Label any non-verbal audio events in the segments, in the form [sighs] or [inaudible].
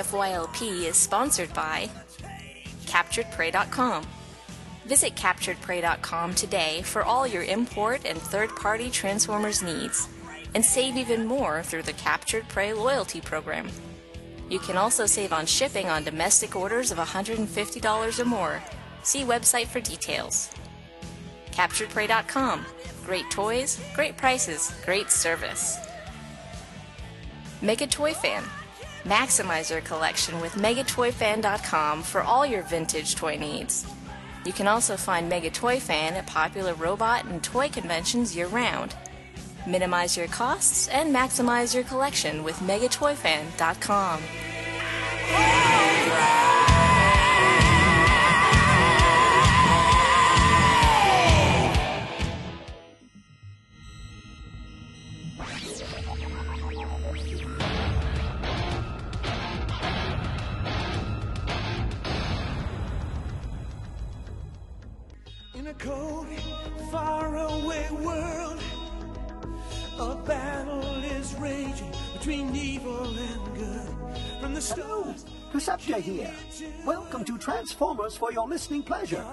TFYLP is sponsored by CapturedPrey.com. Visit CapturedPrey.com today for all your import and third party Transformers needs, and save even more through the Captured Prey loyalty program. You can also save on shipping on domestic orders of $150 or more. See website for details. CapturedPrey.com. Great toys, great prices, great service. Mega Toy Fan. Maximize your collection with megatoyfan.com for all your vintage toy needs. You can also find Mega Toy Fan at popular robot and toy conventions year round. Minimize your costs and maximize your collection with megatoyfan.com. to Transformers for your listening pleasure.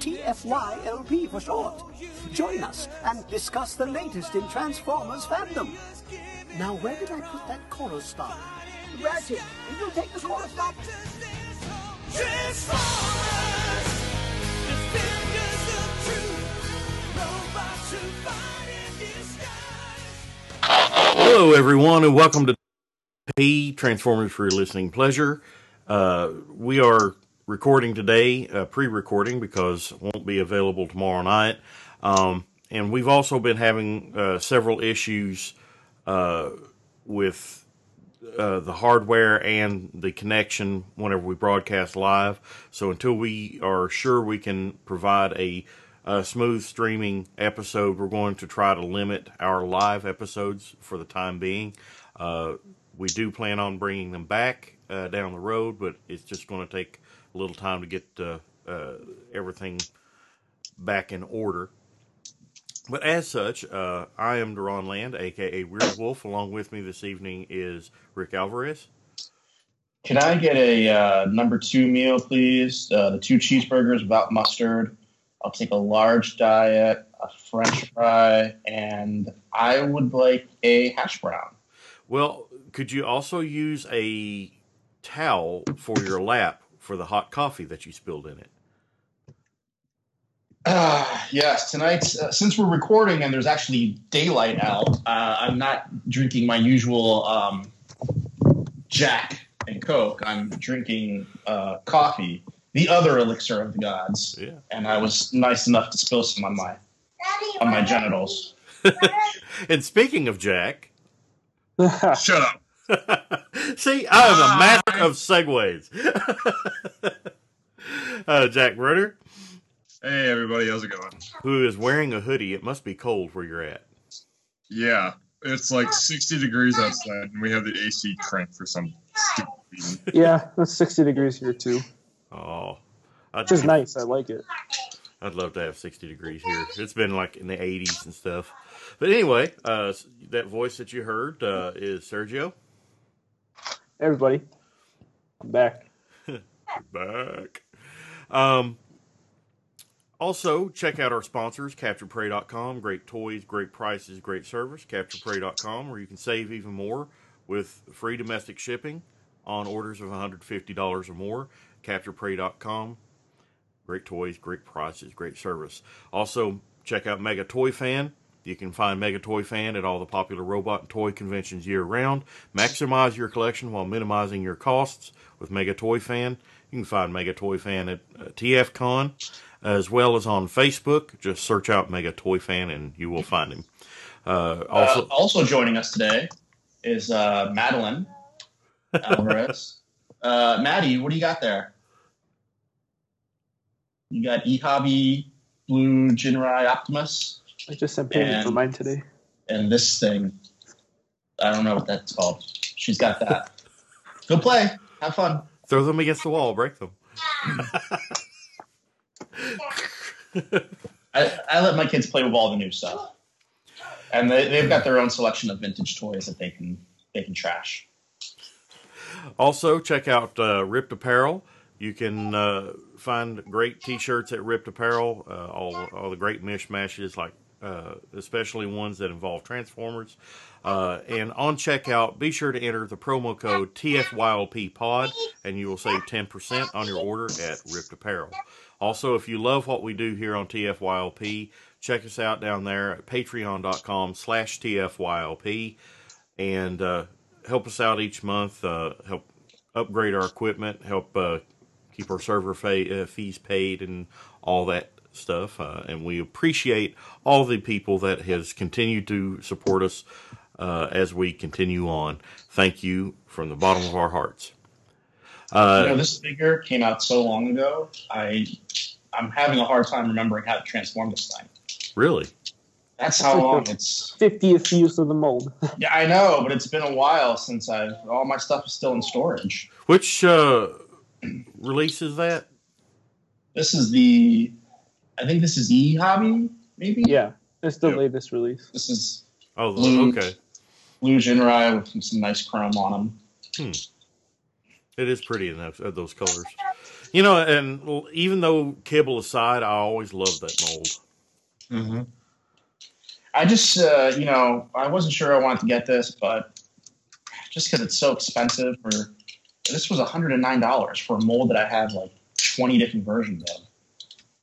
TFYLP for short. Join us and discuss the latest in Transformers fandom. Now, where did I put that chorus stop? Ratchet, will you take the chorus stop? Transformers, defenders of truth, robots who fight in disguise. Hello, everyone, and welcome to P Transformers for your listening pleasure. Uh, we are recording today, uh, pre-recording because it won't be available tomorrow night. Um, and we've also been having uh, several issues uh, with uh, the hardware and the connection whenever we broadcast live. So until we are sure we can provide a, a smooth streaming episode, we're going to try to limit our live episodes for the time being. Uh, we do plan on bringing them back uh, down the road, but it's just going to take a little time to get uh, uh, everything back in order. But as such, uh, I am Deron Land, aka Weird Wolf. Along with me this evening is Rick Alvarez. Can I get a uh, number two meal, please? Uh, the two cheeseburgers without mustard. I'll take a large diet, a French fry, and I would like a hash brown. Well, could you also use a towel for your lap for the hot coffee that you spilled in it? Ah, [sighs] yes, tonight, uh, since we're recording and there's actually daylight out, uh, I'm not drinking my usual um, Jack and Coke. I'm drinking uh, coffee, the other elixir of the gods. Yeah. And I was nice enough to spill some on my on my genitals. [laughs] And speaking of Jack, [laughs] Shut up. [laughs] see, I am a master of segues. [laughs] uh, Jack Rutter, Hey everybody, how's it going? who is wearing a hoodie, it must be cold where you're at. Yeah, it's like 60 degrees outside, and we have the AC cranked for some stupid reason. Yeah, it's 60 degrees here too. Oh, I'd, Which is nice. I like it. I'd love to have 60 degrees here. It's been like in the 80s and stuff. But anyway, uh, that voice that you heard uh, is Sergio. Everybody, I'm back. [laughs] back. Um, also, check out our sponsors, CapturePrey.com. Great toys, great prices, great service. CapturePrey.com, where you can save even more with free domestic shipping on orders of $150 or more. CapturePrey.com. Great toys, great prices, great service. Also, check out Mega Toy Fan. You can find Mega Toy Fan at all the popular robot and toy conventions year round. Maximize your collection while minimizing your costs with Mega Toy Fan. You can find Mega Toy Fan at uh, TFCon as well as on Facebook. Just search out Mega Toy Fan and you will find him. Uh, also, uh, also joining us today is uh, Madeline Alvarez. [laughs] uh, Maddie, what do you got there? You got E Hobby Blue Jinrai Optimus I just sent payment for mine today. and this thing. I don't know what that's called. She's got that. Go play. Have fun. throw them against the wall, break them. [laughs] I, I let my kids play with all the new stuff, and they, they've got their own selection of vintage toys that they can they can trash. Also, check out uh, RIPT Apparel. You can uh, find great T-shirts at RIPT Apparel. Uh, all all the great mishmashes, like uh, especially ones that involve Transformers. Uh, and on checkout, be sure to enter the promo code TFYLP Pod, and you will save 10% on your order at RIPT Apparel. Also, if you love what we do here on TFYLP, check us out down there at patreon.com slash TFYLP and uh, help us out each month, uh, help upgrade our equipment, help uh, keep our server fees paid and all that stuff. Uh, and we appreciate all the people that has continued to support us uh, as we continue on. Thank you from the bottom of our hearts. Uh, you know, this figure came out so long ago. I I'm having a hard time remembering how to transform this thing. really? That's how long [laughs] it's. 50th use of the mold. [laughs] Yeah, I know, but it's been a while since I. All my stuff is still in storage. Which uh, release is that? This is the. I think this is E Hobby, maybe. yeah, it's the Yep. latest release. This is Oh, Blue. okay. blue Jinrai with some nice chrome on them. Hmm. It is pretty in uh, those colors. You know, and even though kibble aside, I always loved that mold. Mm-hmm. I just, uh, you know, I wasn't sure I wanted to get this, but just because it's so expensive, for this was $109 for a mold that I have like 20 different versions of,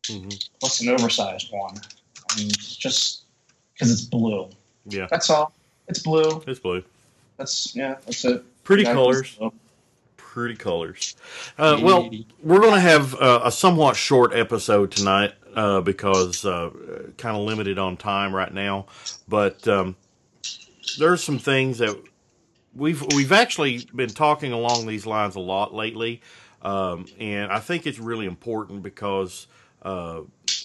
hmm plus an oversized one. I mean, just because it's blue. Yeah, That's all. It's blue. it's blue. That's yeah. That's it. Pretty Yeah, colors. Pretty colors. Uh, well, we're going to have uh, a somewhat short episode tonight uh, because uh, kind of limited on time right now. But um, there's some things that we've we've actually been talking along these lines a lot lately, um, and I think it's really important because uh,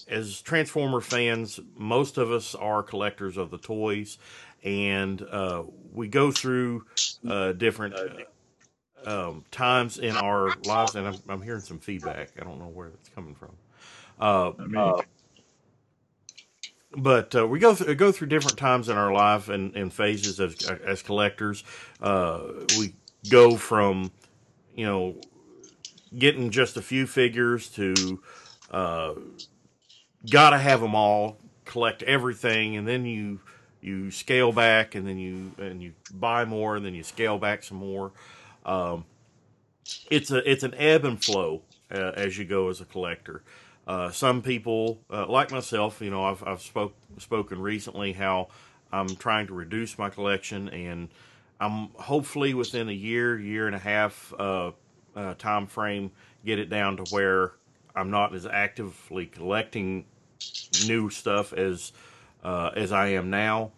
as Transformer fans, most of us are collectors of the toys, and uh, we go through uh, different. Uh, um, times in our lives, and I'm, I'm hearing some feedback. I don't know where it's coming from. Uh, I mean, but uh, we go through go through different times in our life and, and phases as as collectors. Uh, we go from you know getting just a few figures to uh, gotta have them all, collect everything, and then you you scale back, and then you and you buy more, and then you scale back some more. Um, it's a it's an ebb and flow uh, as you go as a collector. Uh, some people, uh, like myself, you know, I've I've spoke spoken recently how I'm trying to reduce my collection, and I'm hopefully within a year, year and a half uh, time frame, get it down to where I'm not as actively collecting new stuff as uh, as I am now,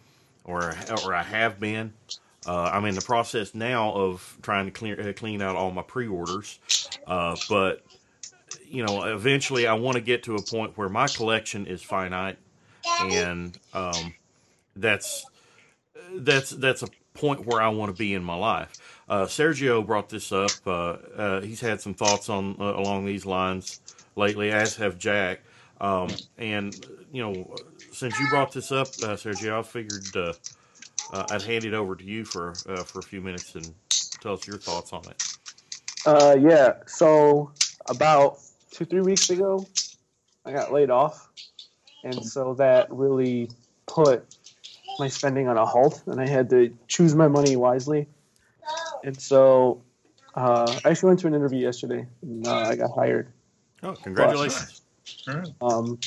or or I have been. Uh, I'm in the process now of trying to clear, uh, clean out all my pre-orders, uh, but you know, eventually I want to get to a point where my collection is finite, and um, that's that's that's a point where I want to be in my life. Uh, Sergio brought this up. Uh, he's had some thoughts on along these lines lately, as have Jack. Um, and you know, since you brought this up, uh, Sergio, I figured uh, uh, I'd hand it over to you for uh, for a few minutes and tell us your thoughts on it. Uh, yeah. So about two, three weeks ago, I got laid off, and so that really put my spending on a halt, and I had to choose my money wisely. And so, uh, I actually went to an interview yesterday, and I got hired. Oh, congratulations! all right. Um,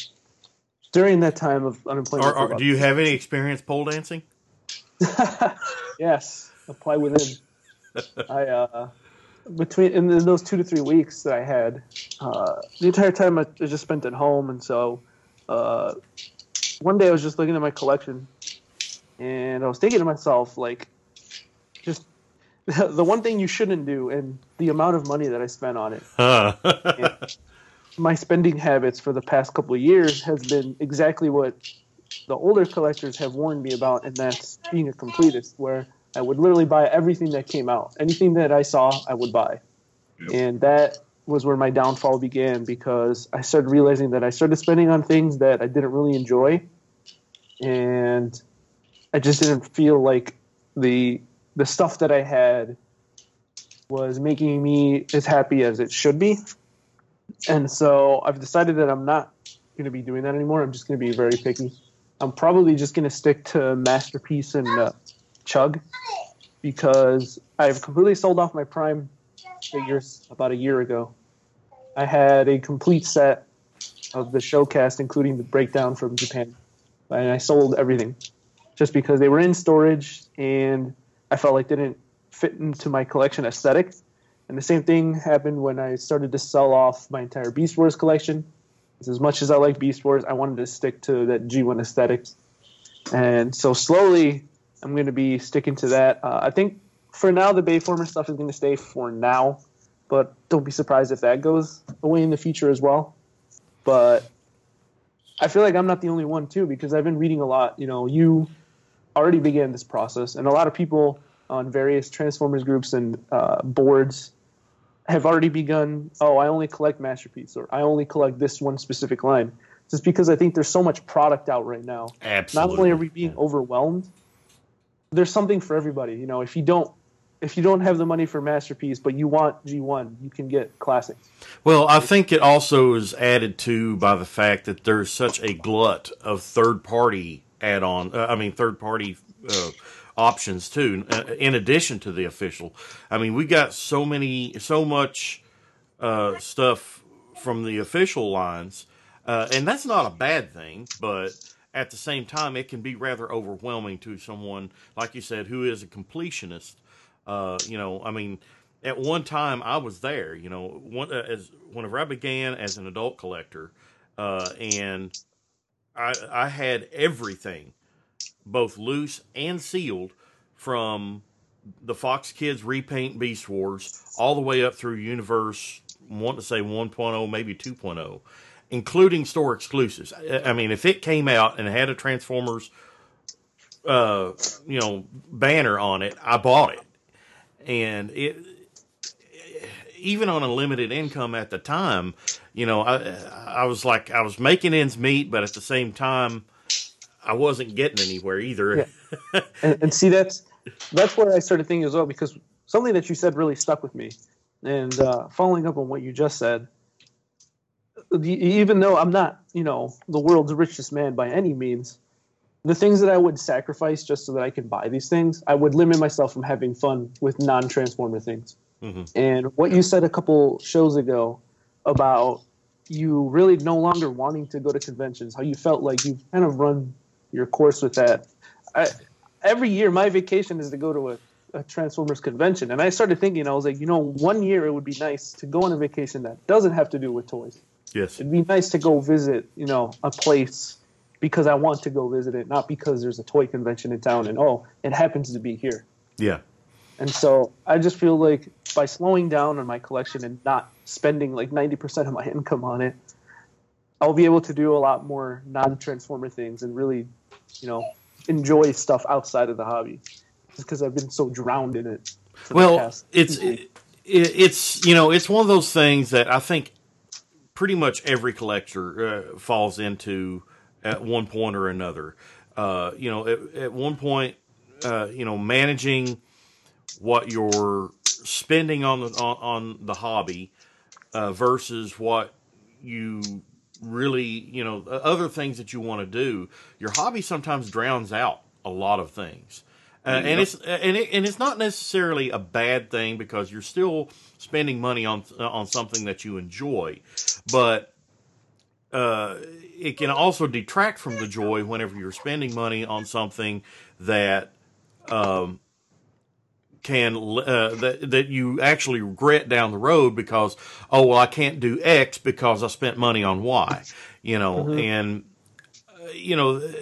during that time of unemployment, Are, are, do you have any experience pole dancing? [laughs] yes, apply within. I uh, between in, in those two to three weeks that I had, uh, the entire time I, I just spent at home, and so uh, one day I was just looking at my collection, and I was thinking to myself, like, just [laughs] the one thing you shouldn't do, and the amount of money that I spent on it. Huh. My spending habits for the past couple of years has been exactly what the older collectors have warned me about, and that's being a completist, where I would literally buy everything that came out. Anything that I saw, I would buy. Yep. And that was where my downfall began because I started realizing that I started spending on things that I didn't really enjoy. And I just didn't feel like the the stuff that I had was making me as happy as it should be. And so I've decided that I'm not going to be doing that anymore. I'm just going to be very picky. I'm probably just going to stick to Masterpiece and uh, Chug because I've completely sold off my Prime figures about a year ago. I had a complete set of the showcast, including the breakdown from Japan, and I sold everything just because they were in storage and I felt like they didn't fit into my collection aesthetic. And the same thing happened when I started to sell off my entire Beast Wars collection. As much as I like Beast Wars, I wanted to stick to that G1 aesthetic. And so slowly, I'm going to be sticking to that. Uh, I think for now, the Bayformer stuff is going to stay for now, but don't be surprised if that goes away in the future as well. But I feel like I'm not the only one too because I've been reading a lot. You know, you already began this process, and a lot of people on various Transformers groups and uh, boards have already begun. Oh, I only collect Masterpiece, or I only collect this one specific line. Just because I think there's so much product out right now. Absolutely. Not only are we being overwhelmed, there's something for everybody. You know, if you don't if you don't have the money for Masterpiece, but you want G1, you can get classics. Well, I think it also is added to by the fact that there's such a glut of third party add on, uh, I mean, third party uh, options too, uh, in addition to the official. I mean, we got so many, so much uh, stuff from the official lines, uh, and that's not a bad thing, but at the same time, it can be rather overwhelming to someone, like you said, who is a completionist. Uh, you know, I mean, at one time I was there. You know, one, uh, as whenever I began as an adult collector, uh, and I I had everything, both loose and sealed, from the Fox Kids repaint Beast Wars all the way up through Universe. Want to say 1.0, maybe 2.0, including store exclusives. I mean, if it came out and had a Transformers, uh, you know, banner on it, I bought it and it even on a limited income at the time, you know, I I was like I was making ends meet, but at the same time, I wasn't getting anywhere either. and, and see that's that's where I started thinking as well because something that you said really stuck with me, and uh, following up on what you just said, the, even though I'm not you know the world's richest man by any means, the things that I would sacrifice just so that I could buy these things, I would limit myself from having fun with non-transformer things. And what you said a couple shows ago about you really no longer wanting to go to conventions, how you felt like you've kind of run your course with that. I, every year, my vacation is to go to a, a Transformers convention. And I started thinking, I was like, you know, one year it would be nice to go on a vacation that doesn't have to do with toys. yes, It'd be nice to go visit, you know, a place because I want to go visit it, not because there's a toy convention in town and oh, it happens to be here. yeah, And so I just feel like by slowing down on my collection and not spending like 90% of my [laughs] income on it, I'll be able to do a lot more non-transformer things and really, you know, enjoy stuff outside of the hobby. Just because I've been so drowned in it. well, it's it, it's you know it's one of those things that I think pretty much every collector uh, falls into at one point or another. Uh, you know, at, at one point, uh, you know, managing what you're spending on the on, on the hobby uh, versus what you really, you know, other things that you want to do. Your hobby sometimes drowns out a lot of things. Uh, and it's and it, and it's not necessarily a bad thing because you're still spending money on on something that you enjoy, but uh, it can also detract from the joy whenever you're spending money on something that um, can uh, that that you actually regret down the road because oh well I can't do X because I spent money on Y, you know, and uh, you know, uh,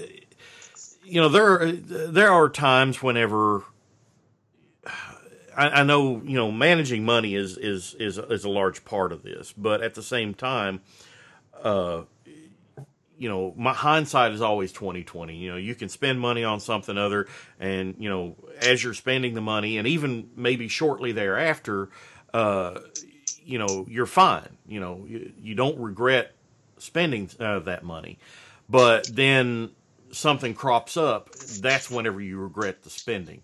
you know there are, there are times whenever I, I know you know managing money is is is is a large part of this, but at the same time, uh, you know, my hindsight is always twenty twenty. You know, you can spend money on something other, and you know, as you're spending the money, and even maybe shortly thereafter, uh, you know, you're fine. You know, you, you don't regret spending uh, that money, but then something crops up. That's whenever you regret the spending.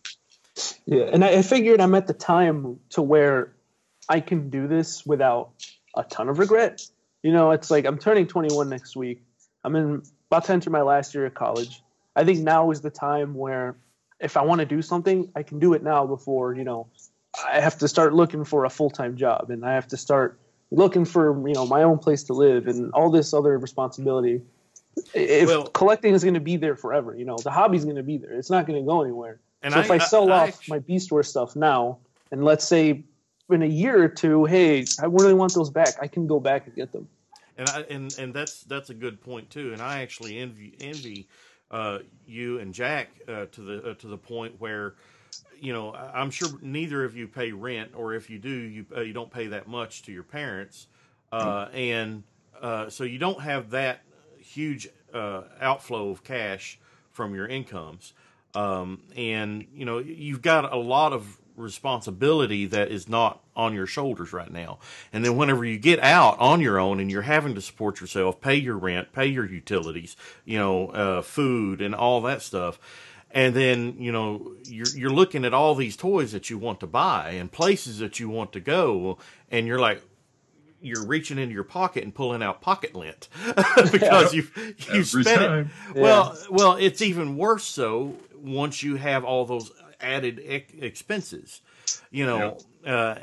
Yeah, and I, I figured I'm at the time to where I can do this without a ton of regret. You know, it's like I'm turning 21 next week. I'm in about to enter my last year of college. I think now is the time where if I want to do something, I can do it now before, you know, I have to start looking for a full-time job and I have to start looking for, you know, my own place to live and all this other responsibility. If Well- collecting is going to be there forever, you know, the hobby's going to be there. It's not going to go anywhere. And so if I, I- sell I- I off actu- my Beast War stuff now, and let's say in a year or two, hey, I really want those back, I can go back and get them. And I, and and that's that's a good point too. And I actually envy envy uh, you and Jack uh, to the uh, to the point where you know I'm sure neither of you pay rent, or if you do, you uh, you don't pay that much to your parents, uh, and uh, so you don't have that huge uh, outflow of cash from your incomes, um, and you know you've got a lot of responsibility that is not on your shoulders right now. And then whenever you get out on your own and you're having to support yourself, pay your rent, pay your utilities, you know, uh, food and all that stuff. And then, you know, you're, you're looking at all these toys that you want to buy and places that you want to go. And you're like, you're reaching into your pocket and pulling out pocket lint [laughs] [laughs] because you've you spent time. it. Well, well, it's even worse so once you have all those added ex- expenses. You know, uh,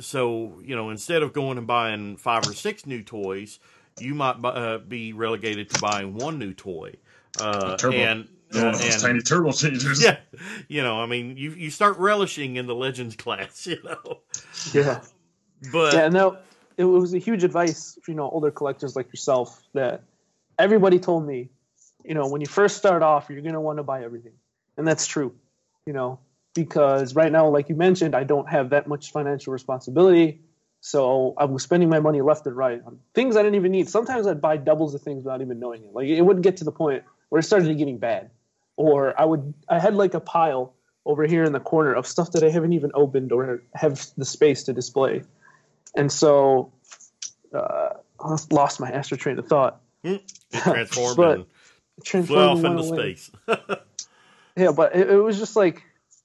so you know instead of going and buying five or six new toys, you might bu- uh, be relegated to buying one new toy. Uh, and uh, those and- tiny turbo changers. yeah, you know, I mean, you you start relishing in the Legends class, [laughs] you know. Yeah. But yeah, no, it was a huge advice for you know older collectors like yourself that everybody told me, you know, when you first start off, you're gonna want to buy everything, and that's true, you know, because right now, like you mentioned, I don't have that much financial responsibility, so I was spending my money left and right on things I didn't even need. Sometimes I'd buy doubles of things without even knowing it. Like it wouldn't get to the point where it started getting bad, or I would I had like a pile over here in the corner of stuff that I haven't even opened or have the space to display and so uh, I lost my astro train of thought. [laughs] it transformed But- and Transformed flew off into away. space. [laughs] Yeah, but it, it was just like,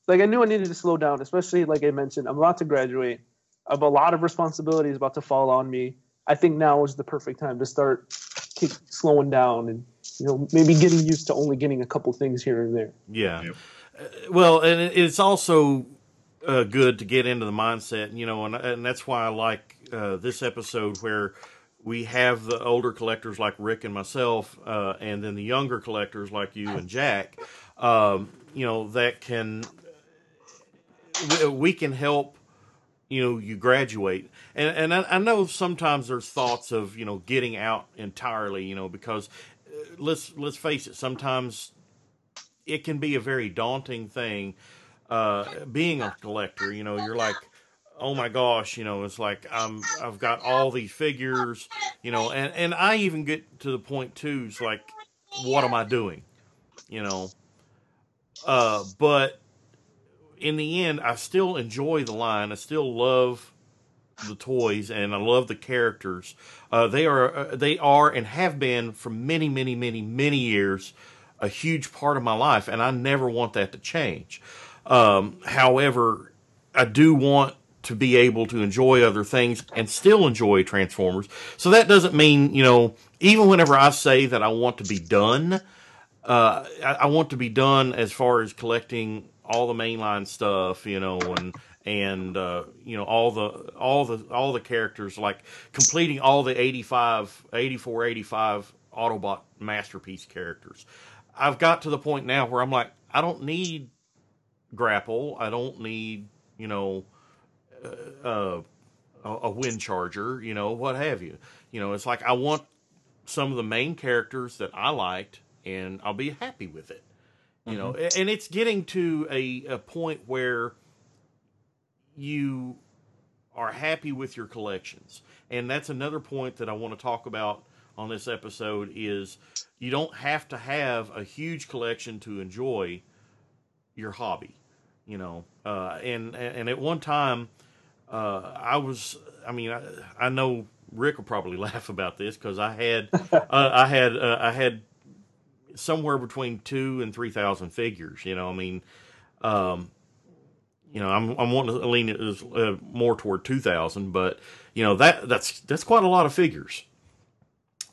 like I knew I needed to slow down, especially like I mentioned, I'm about to graduate. I have a lot of responsibilities about to fall on me. I think now is the perfect time to start keep slowing down and you know maybe getting used to only getting a couple things here and there. Yeah. Yep. Uh, well, and it's also uh, good to get into the mindset, you know, and, and that's why I like uh, this episode where we have the older collectors like Rick and myself, uh, and then the younger collectors like you and Jack, um, you know, that can we, can help you know you graduate. And and I, I know sometimes there's thoughts of you know getting out entirely you know because uh, let's let's face it sometimes it can be a very daunting thing uh being a collector you know you're like oh my gosh you know it's like i'm i've got all these figures you know and and i even get to the point too it's like what am i doing? You know uh but in the end i still enjoy the line. I still love the toys and i love the characters. Uh they are uh, they are and have been for many many many many years a huge part of my life and i never want that to change. Um however i do want to be able to enjoy other things and still enjoy transformers. So that doesn't mean you know even whenever i say that i want to be done uh, I, I want to be done as far as collecting all the mainline stuff, you know, and and uh, you know all the all the all the characters, like completing all the 85, 84, 85 Autobot masterpiece characters. I've got to the point now where I'm like, I don't need grapple. I don't need, you know, uh, uh, a, a Windcharger, you know, what have you. You know, it's like I want some of the main characters that I liked, and I'll be happy with it. You know, and it's getting to a, a point where you are happy with your collections. And that's another point that I want to talk about on this episode is you don't have to have a huge collection to enjoy your hobby, you know. Uh, and and at one time, uh, I was. I mean, I, I know Rick will probably [laughs] laugh about this because I had, uh, I had, uh, I had somewhere between two and three thousand figures. You know, I mean, um, you know, I'm I'm wanting to lean it uh, more toward 2,000, but you know that that's that's quite a lot of figures.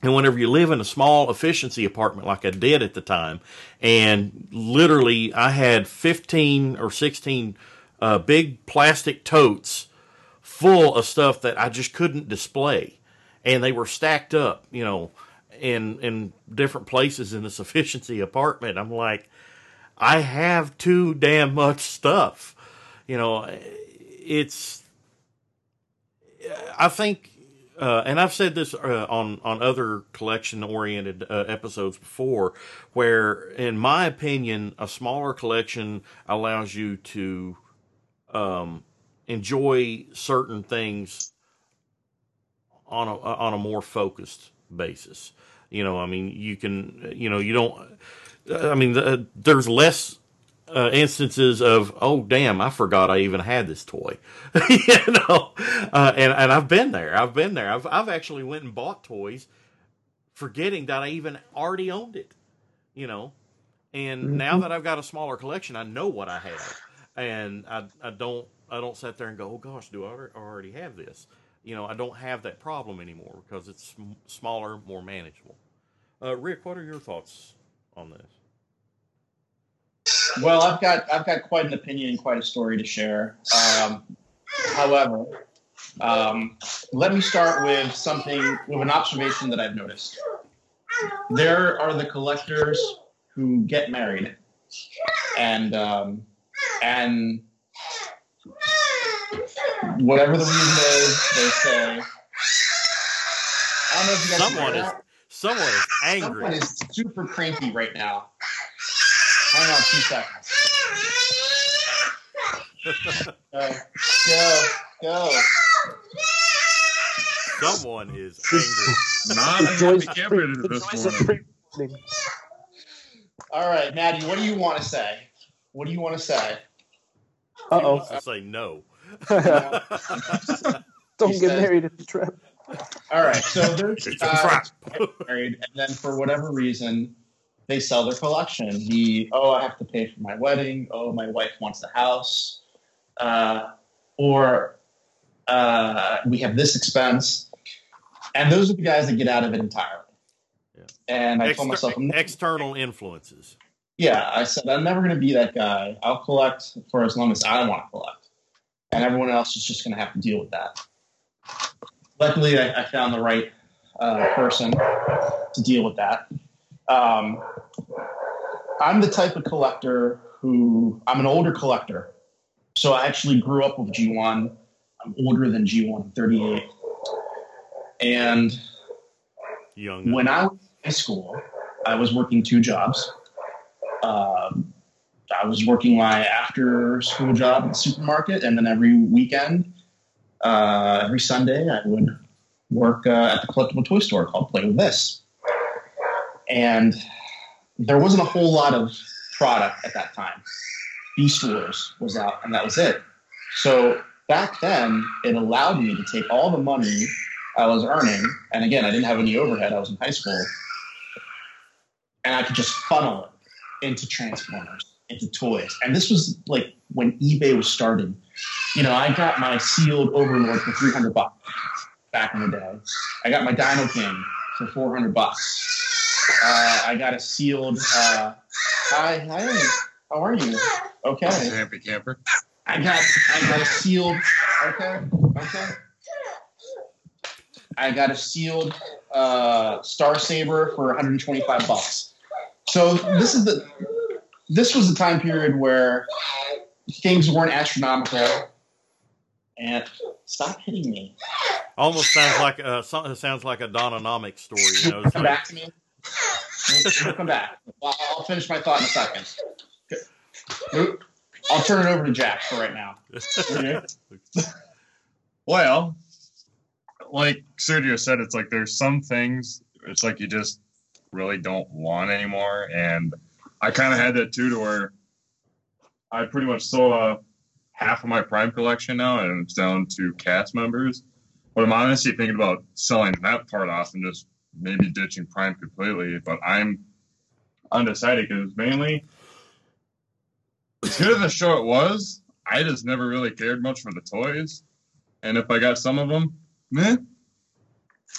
And whenever you live in a small efficiency apartment like I did at the time, and literally I had 15 or 16 uh, big plastic totes full of stuff that I just couldn't display, and they were stacked up, you know, in in different places in this [laughs] efficiency apartment. I'm like, I have too damn much stuff, you know. It's, I think, uh, and I've said this uh, on on other collection oriented uh, episodes before, where in my opinion, a smaller collection allows you to um, enjoy certain things on a on a more focused basis. You know, I mean, you can, you know, you don't. I mean, the, there's less uh, instances of, oh damn, I forgot I even had this toy. [laughs] you know, uh, and and I've been there. I've been there. I've I've actually went and bought toys, forgetting that I even already owned it. You know, and now that I've got a smaller collection, I know what I have, and I I don't I don't sit there and go, oh gosh, do I already have this? You know, I don't have that problem anymore because it's smaller, more manageable. Uh, Rick, what are your thoughts on this? Well, I've got I've got quite an opinion and quite a story to share. Um, however, um, let me start with something with an observation that I've noticed. There are the collectors who get married, and um, and whatever the reason is, they say. I don't know if you guys Someone is that. Someone is [laughs] angry. Someone is super cranky right now. Hang on two seconds. [laughs] Go, go, go. Someone is angry. Not a The joys happy of camper pre- the this joys morning. All right, Maddie, what do you want to say? What do you want to say? Uh-oh. wants say no. [laughs] Don't He get says- married in the trap. All right, so there's It's a trap. get [laughs] married, and then for whatever reason, they sell their collection. The oh, I have to pay for my wedding. Oh, my wife wants the house, uh, or uh, we have this expense, and those are the guys that get out of it entirely. Yeah. And I Exter- told myself, never- external influences. yeah, I said I'm never going to be that guy. I'll collect for as long as I want to collect, and everyone else is just going to have to deal with that. Luckily, I, I found the right uh, person to deal with that. Um, I'm the type of collector who I'm an older collector, so I actually grew up with G1. I'm older than G1, I'm 38, and Young. when I was in high school, I was working two jobs. Um, I was working my after school job at the supermarket, and then every weekend, uh, every Sunday, I would work uh, at the collectible toy store called Play With This. And there wasn't a whole lot of product at that time. Beast Wars was out, and that was it. So back then, it allowed me to take all the money I was earning, and again, I didn't have any overhead. I was in high school, and I could just funnel it into Transformers, into toys. And this was like when eBay was starting. You know, I got my sealed Overlord for three hundred bucks back in the day. I got my Dino King for four hundred bucks. Uh, I got a sealed. Uh, hi, hi, how are you? Okay. Happy camper. I got I got a sealed okay okay. I got a sealed uh, Star Saber for 125 bucks. So this is the this was a time period where things weren't astronomical. And stop hitting me. Almost sounds like a so- sounds like a Dononomic story. You know, Come like, back to me. We'll, we'll come back. I'll, I'll finish my thought in a second. Okay. I'll turn it over to Jack for right now. Okay? [laughs] Well, like Sergio said, it's like there's some things it's like you just really don't want anymore, and I kind of had that too, to where I pretty much sold uh, half of my Prime collection now, and it's down to cast members. But I'm honestly thinking about selling that part off and just maybe ditching Prime completely. But I'm undecided because mainly as good as the show it was, I just never really cared much for the toys. And if I got some of them, meh.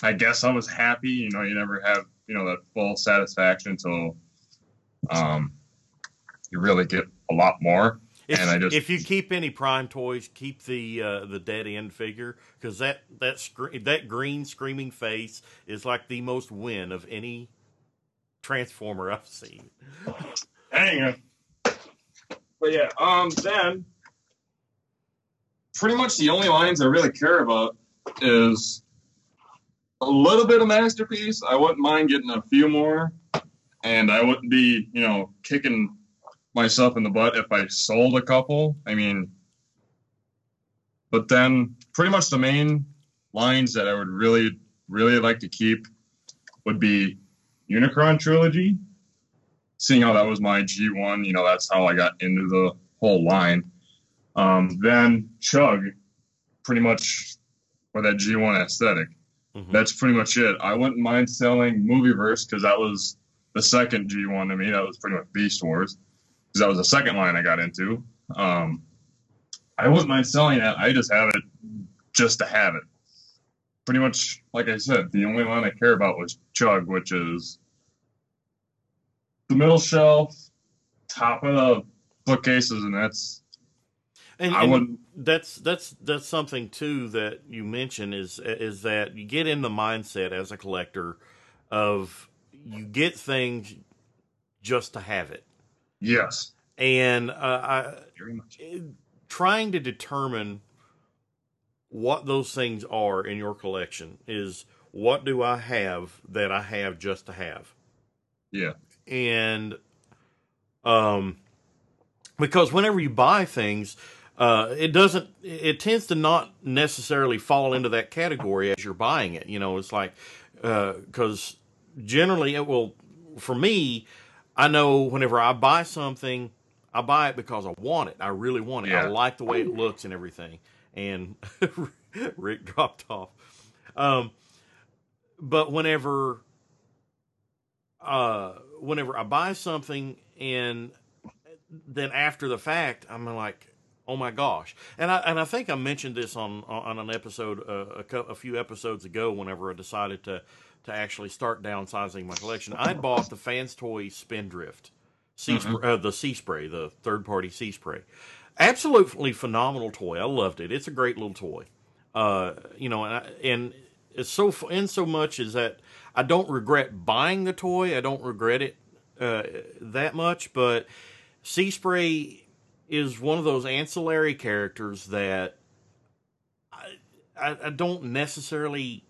I guess I was happy. You know, you never have, you know, that full satisfaction until um, you really get a lot more. If, and I just if you keep any prime toys, keep the uh, the dead end figure because that that scre- that green screaming face is like the most win of any transformer I've seen. Hang on. But yeah, um, then pretty much the only lines I really care about is a little bit of masterpiece. I wouldn't mind getting a few more, and I wouldn't be, you know, kicking myself in the butt if I sold a couple. I mean, but then pretty much the main lines that I would really, really like to keep would be Unicron trilogy. Seeing how that was my G1, you know, that's how I got into the whole line. Um, then Chug, pretty much for that G1 aesthetic. Mhm. That's pretty much it. I wouldn't mind selling Movieverse because that was the second G1 to me. That was pretty much Beast Wars because that was the second line I got into. Um, I wouldn't mind selling that. I just have it just to have it. Pretty much, like I said, the only line I care about was Chug, which is the middle shelf, top of the bookcases, and that's And, I wouldn't- that's that's that's something too that you mention is is that you get in the mindset as a collector of you get things just to have it, yes, and uh, I, very much. trying to determine what those things are in your collection is what do I have that I have just to have? Yeah, and um because whenever you buy things uh it doesn't it tends to not necessarily fall into that category as you're buying it. You know it's like uh cuz generally it will for me I know whenever I buy something I buy it because I want it. I really want it. I like the way it looks and everything. And [laughs] Rick dropped off. Um but whenever uh whenever I buy something and then after the fact I'm like oh my gosh. And I and I think I mentioned this on on an episode uh, a, a few episodes ago whenever I decided to to actually start downsizing my collection. I bought the Fans Toy Spindrift sea spray, uh, the sea spray the third party sea spray. Absolutely phenomenal toy. I loved it. It's a great little toy. Uh, you know, and, I, and it's so in so much is that I don't regret buying the toy. I don't regret it uh, that much, but Sea Spray is one of those ancillary characters that I, I, I don't necessarily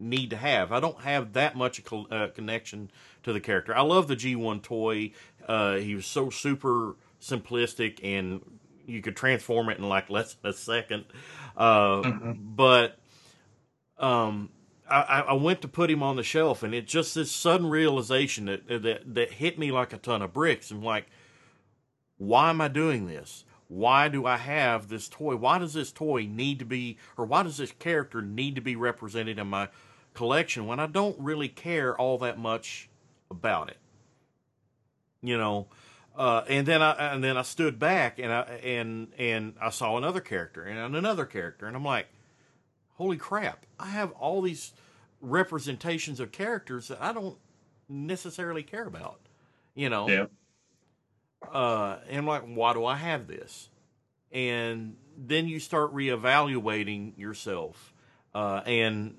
need to have. I don't have that much uh, connection to the character. I love the G1 toy. Uh, he was so super simplistic and you could transform it in like less than a second. Uh, But um, I, I I went to put him on the shelf, and it just this sudden realization that that that hit me like a ton of bricks. I'm like, why am I doing this? Why do I have this toy? Why does this toy need to be, or why does this character need to be represented in my collection when I don't really care all that much about it? You know, uh, and then I and then I stood back and I and and I saw another character and another character, and I'm like, holy crap! I have all these representations of characters that I don't necessarily care about. You know, yeah, uh, and I'm like, why do I have this? And then you start reevaluating yourself, uh, and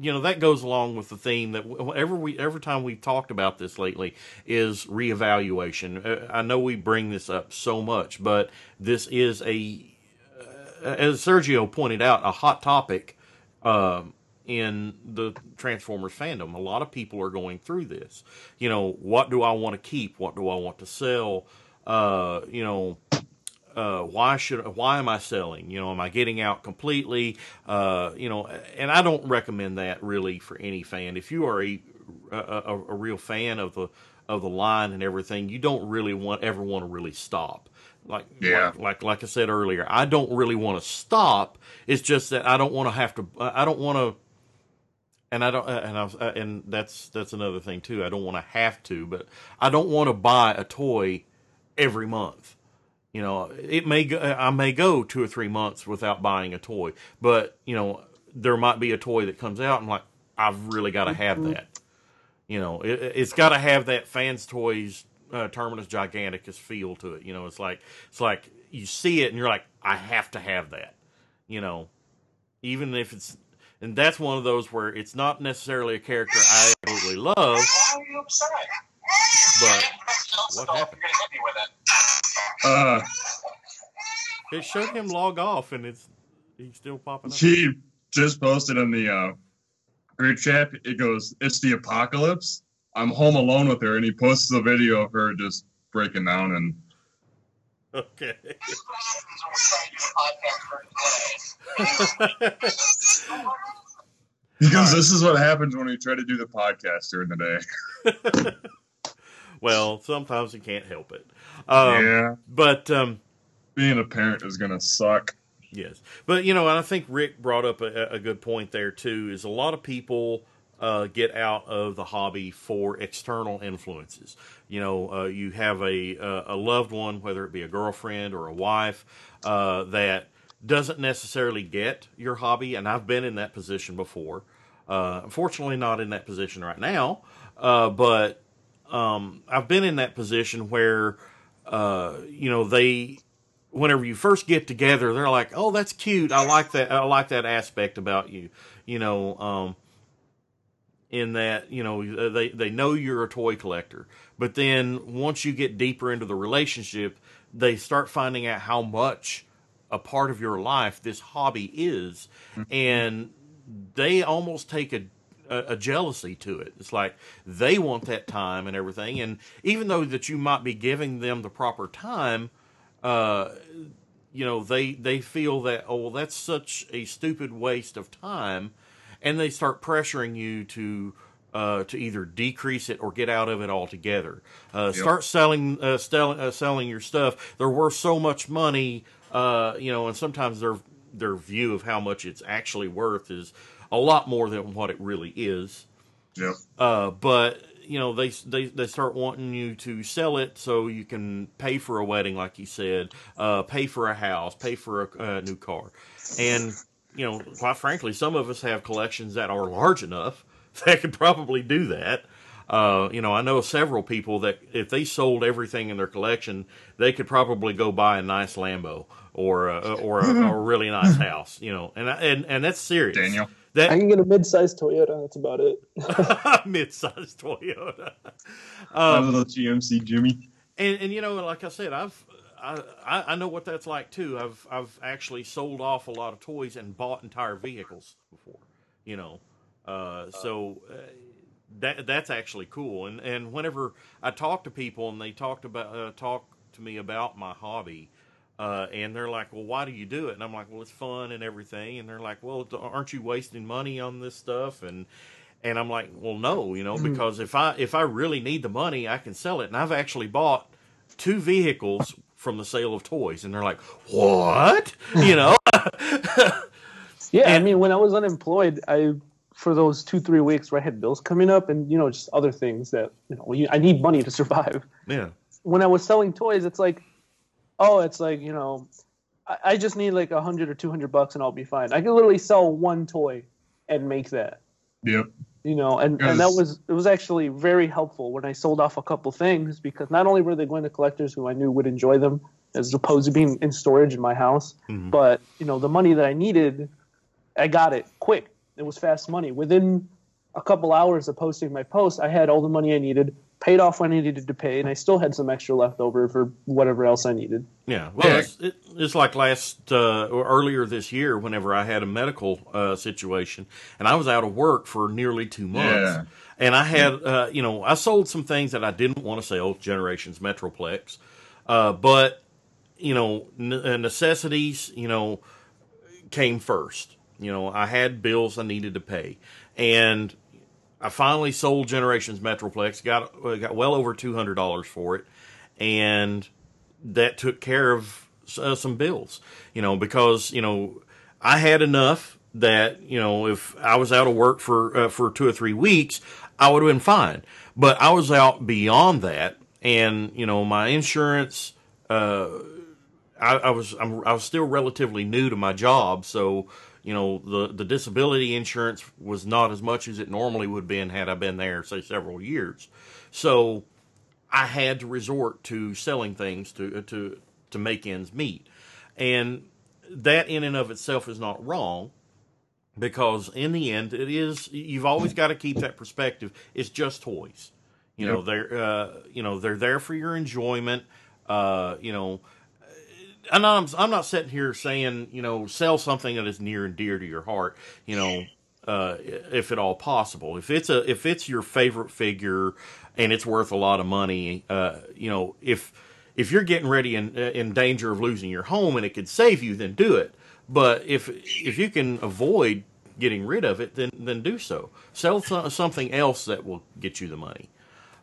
you know that goes along with the theme that whenever we every time we've talked about this lately is reevaluation. Uh, I know we bring this up so much, but this is a, uh, as Sergio pointed out, a hot topic. Um, in the Transformers fandom. A lot of people are going through this. You know, what do I want to keep? What do I want to sell? Uh, you know, uh, why should why am I selling? You know, am I getting out completely? Uh, you know, and I don't recommend that really for any fan. If you are a a, a, real fan of the of the line and everything, you don't really want ever want to really stop. Like, Yeah. like like like I said earlier, I don't really want to stop. It's just that I don't want to have to. I don't want to and I don't, uh, and I was, uh, and that's that's another thing too. I don't want to have to, but I don't want to buy a toy every month. You know, it may go, I may go two or three months without buying a toy, but you know, there might be a toy that comes out and like I've really got to have that. You know, it, it's got to have that fans toys uh, terminus giganticus feel to it. You know, it's like it's like you see it and you're like, I have to have that. You know, even if it's and that's one of those where it's not necessarily a character I absolutely love, Why are you upset? but what What happened? You're gonna hit me with it. Uh, It showed him log off, and it's he's still popping up. she just posted in the uh, group chat. It goes, "It's the apocalypse." I'm home alone with her, and he posts a video of her just breaking down and Okay. [laughs] [laughs] [laughs] This is what we're trying to do a podcast for today. he goes, Alright. "This is what happens when we try to do the podcast during the day." [laughs] well, sometimes you can't help it. Um, yeah, But um, being a parent is gonna suck. Yes, but you know, and I think Rick brought up a, a good point there too. Is a lot of people uh, get out of the hobby for external influences. You know, uh, you have a a a loved one, whether it be a girlfriend or a wife, uh, that doesn't necessarily get your hobby, and I've been in that position before. Uh, unfortunately, not in that position right now, uh, but um, I've been in that position where uh, you know they whenever you first get together, they're like, "Oh, that's cute. I like that. I like that aspect about you." You know, um, in that you know they they know you're a toy collector, but then once you get deeper into the relationship, they start finding out how much a part of your life this hobby is, and they almost take a a, a jealousy to it. It's like they want that time and everything, and even though that you might be giving them the proper time, uh, you know they they feel that oh well that's such a stupid waste of time, and they start pressuring you to. Uh, to either decrease it or get out of it altogether. Uh, Start selling, uh, sell, uh, selling your stuff. They're worth so much money, uh, you know, and sometimes their their view of how much it's actually worth is a lot more than what it really is. Yep. Uh, but you know they they they start wanting you to sell it so you can pay for a wedding, like you said, uh, pay for a house, pay for a, a new car, and you know, quite frankly, some of us have collections that are large enough [laughs] that could probably do that. Uh, you know, I know several people that if they sold everything in their collection, they could probably go buy a nice Lambo or a, or a, [laughs] or a really nice house. You know, and and and that's serious. Daniel. that I can get a mid-sized Toyota. That's about it. [laughs] [laughs] mid-sized Toyota. My Um, little GMC Jimmy. and and you know, like I said, I've I, I I know what that's like too. I've I've actually sold off a lot of toys and bought entire vehicles before. You know, uh, so. Uh, that that's actually cool, and and whenever I talk to people and they talked about uh, talk to me about my hobby, uh, and they're like, "Well, why do you do it?" And I'm like, "Well, it's fun and everything." And they're like, "Well, aren't you wasting money on this stuff?" And and I'm like, "Well, no, you know, because if I if I really need the money, I can sell it." And I've actually bought two vehicles from the sale of toys, and they're like, "What?" [laughs] You know? [laughs] Yeah, I mean, when I was unemployed, I for those two three weeks where I had bills coming up and you know just other things that you know you, I need money to survive. yeah, When I was selling toys, it's like, oh, it's like you know, I, I just need like a hundred or two hundred bucks and I'll be fine. I can literally sell one toy and make that. Yep. You know, and, and that was it was actually very helpful when I sold off a couple things because not only were they going to collectors who I knew would enjoy them as opposed to being in storage in my house, Mhm. but you know the money that I needed, I got it quick. It was fast money. Within a couple hours of posting my post, I had all the money I needed, paid off what I needed to pay, and I still had some extra left over for whatever else I needed. Yeah, well, Yeah. It's, it, it's like last uh, or earlier this year, whenever I had a medical uh, situation and I was out of work for nearly two months, Yeah. and I had, uh, you know, I sold some things that I didn't want to sell, Generations Metroplex, uh, but you know, n- uh, necessities, you know, came first. You know, I had bills I needed to pay, and I finally sold Generations Metroplex. got uh, got well over two hundred dollars for it, and that took care of uh, some bills. You know, because you know I had enough that you know if I was out of work for uh, for two or three weeks, I would have been fine. But I was out beyond that, and you know my insurance. Uh, I, I was I'm, I was still relatively new to my job, so you know the the disability insurance was not as much as it normally would have been had I been there say several years. So I had to resort to selling things to to to make ends meet, and that in and of itself is not wrong because in the end it is you've always got to keep that perspective. It's just toys. You know they're uh, you know they're there for your enjoyment. Uh, you know and I'm, I'm not sitting here saying you know sell something that is near and dear to your heart you know uh, if at all possible. If it's a if it's your favorite figure and it's worth a lot of money uh, you know if if you're getting ready and in danger of losing your home and it could save you then do it. But if if you can avoid getting rid of it then then do so. Sell so- something else that will get you the money.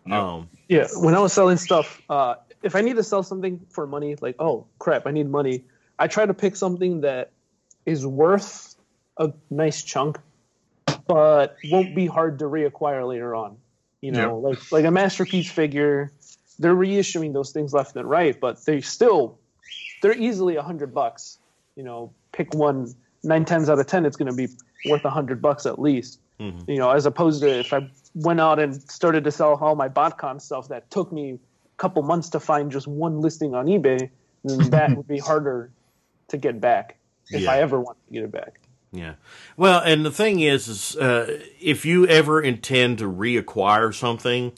Um Yeah, when I was selling stuff, uh, if I need to sell something for money, like oh crap, I need money, I try to pick something that is worth a nice chunk, but won't be hard to reacquire later on. You know, like like a masterpiece figure, they're reissuing those things left and right, but they still they're easily a hundred bucks. You know, pick one nine times out of ten, it's going to be worth a hundred bucks at least. Mm-hmm. You know, as opposed to if I went out and started to sell all my BotCon stuff that took me couple months to find just one listing on eBay, then [laughs] that would be harder to get back if I ever want to get it back. Yeah. Well, and the thing is, is uh, if you ever intend to reacquire something,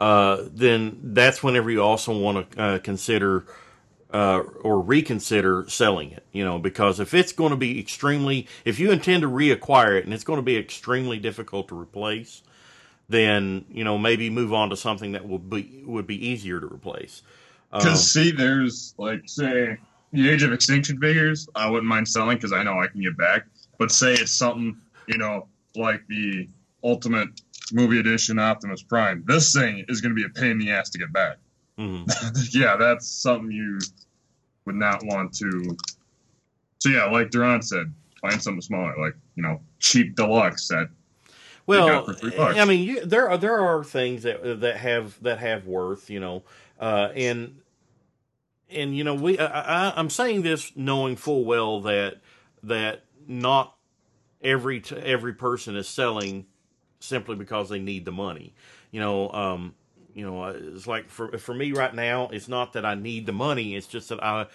uh, then that's whenever you also want to uh, consider uh, or reconsider selling it. You know, because if it's going to be extremely, if you intend to reacquire it and it's going to be extremely difficult to replace, then you know maybe move on to something that will be would be easier to replace. Because Um, see, there's like say the Age of Extinction figures. I wouldn't mind selling because I know I can get back. But say it's something you know like the Ultimate Movie Edition Optimus Prime. This thing is going to be a pain in the ass to get back. mhm. [laughs] yeah, that's something you would not want to. So yeah, like Duran said, find something smaller, like you know, cheap deluxe that Well, got for three bucks. I mean, you, there are there are things that that have that have worth, you know, uh, and and you know we I, I, I'm saying this knowing full well that that not every t- every person is selling simply because they need the money. You know, um, you know, it's like for for me right now, it's not that I need the money. It's just that I,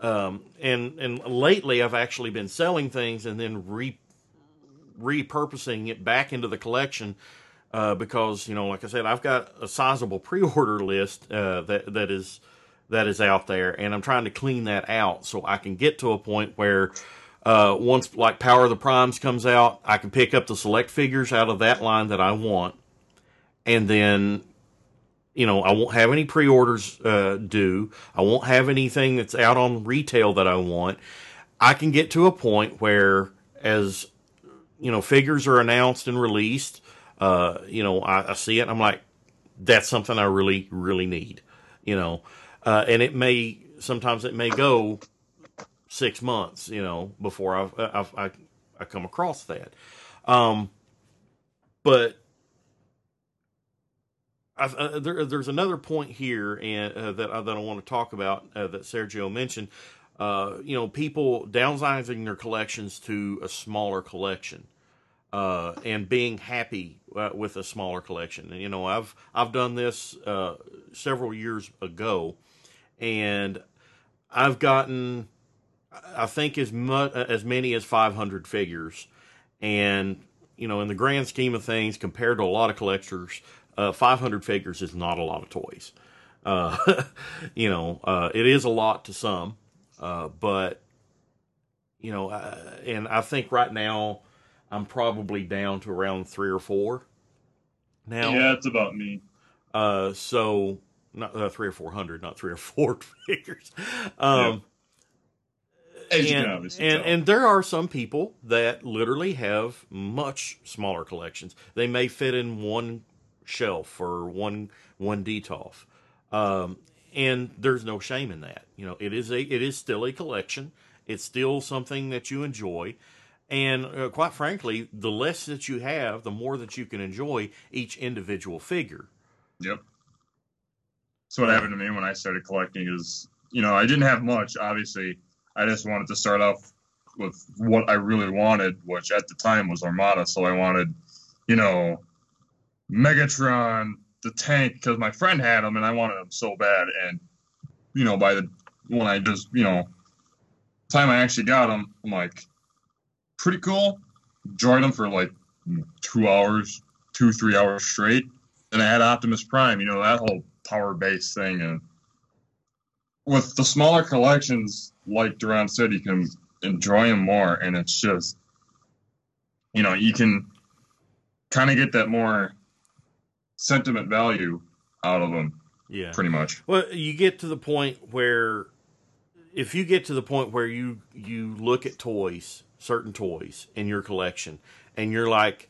um, and and lately I've actually been selling things and then re repurposing it back into the collection uh, because you know, like I said, I've got a sizable pre-order list uh, that that is that is out there, and I'm trying to clean that out so I can get to a point where uh, once like Power of the Primes comes out, I can pick up the select figures out of that line that I want, and then you know I won't have any pre-orders uh, due. I won't have anything that's out on retail that I want. I can get to a point where as you know figures are announced and released uh you know I, I see it i'm like that's something i really really need you know uh and it may sometimes it may go six months you know before i've, I've i i come across that um but uh, there, there's another point here and uh, that I, that I want to talk about uh, that Sergio mentioned. Uh, you know, people downsizing their collections to a smaller collection uh, and being happy uh, with a smaller collection. And, you know, I've I've done this uh, several years ago, and I've gotten I think as much as many as 500 figures, and you know, in the grand scheme of things, compared to a lot of collectors, uh, 500 figures is not a lot of toys. Uh, [laughs] you know, it is a lot to some, uh, but you know, uh, and I think right now I'm probably down to around three or four. Now, yeah, it's about me. uh, so not uh, three or four hundred, not three or four [laughs] figures. Um, As you can and, and, tell. and there are some people that literally have much smaller collections. They may fit in one shelf or one one Detolf. Um, and there's no shame in that. You know, it is a it is still a collection. It's still something that you enjoy. And uh, quite frankly, the less that you have, the more that you can enjoy each individual figure. Yep. So what happened to me when I started collecting is you know, I didn't have much. Obviously, I just wanted to start off with what I really wanted, which at the time was Armada. So I wanted, you know, Megatron, the tank, because my friend had them and I wanted them so bad. And you know, by the when I just you know, time I actually got them, I'm like, pretty cool. Enjoyed them for like two hours, two three hours straight. And I had Optimus Prime, you know, that whole power base thing, and with the smaller collections like Duran said, you can enjoy them more, and it's just, you know, you can kind of get that more sentiment value out of them, Yeah. pretty much. Well, you get to the point where if you get to the point where you you look at toys, certain toys in your collection, and you're like,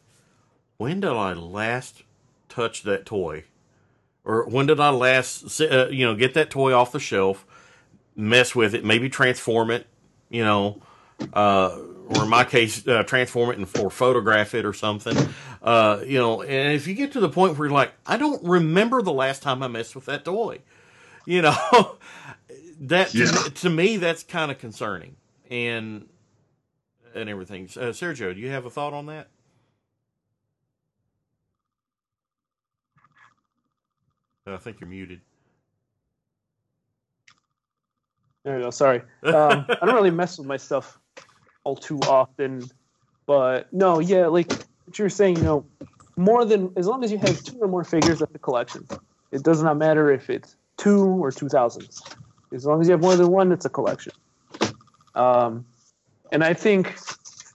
when did I last touch that toy? Or when did I last, uh, you know, get that toy off the shelf, mess with it, maybe transform it, you know, uh, or in my case, uh, transform it and or photograph it or something, uh, you know. And if you get to the point where you're like, I don't remember the last time I messed with that toy, you know, [laughs] that to, Yeah. me, to me that's kind of concerning and and everything. Uh, Sergio, do you have a thought on that? I think you're muted. There we go. Sorry. Um, I don't really mess with my stuff all too often, but no, yeah, like what you were saying, you know, more than as long as you have two or more figures at the collection, it does not matter if it's two or two thousands. As long as you have more than one, it's a collection. Um, and I think,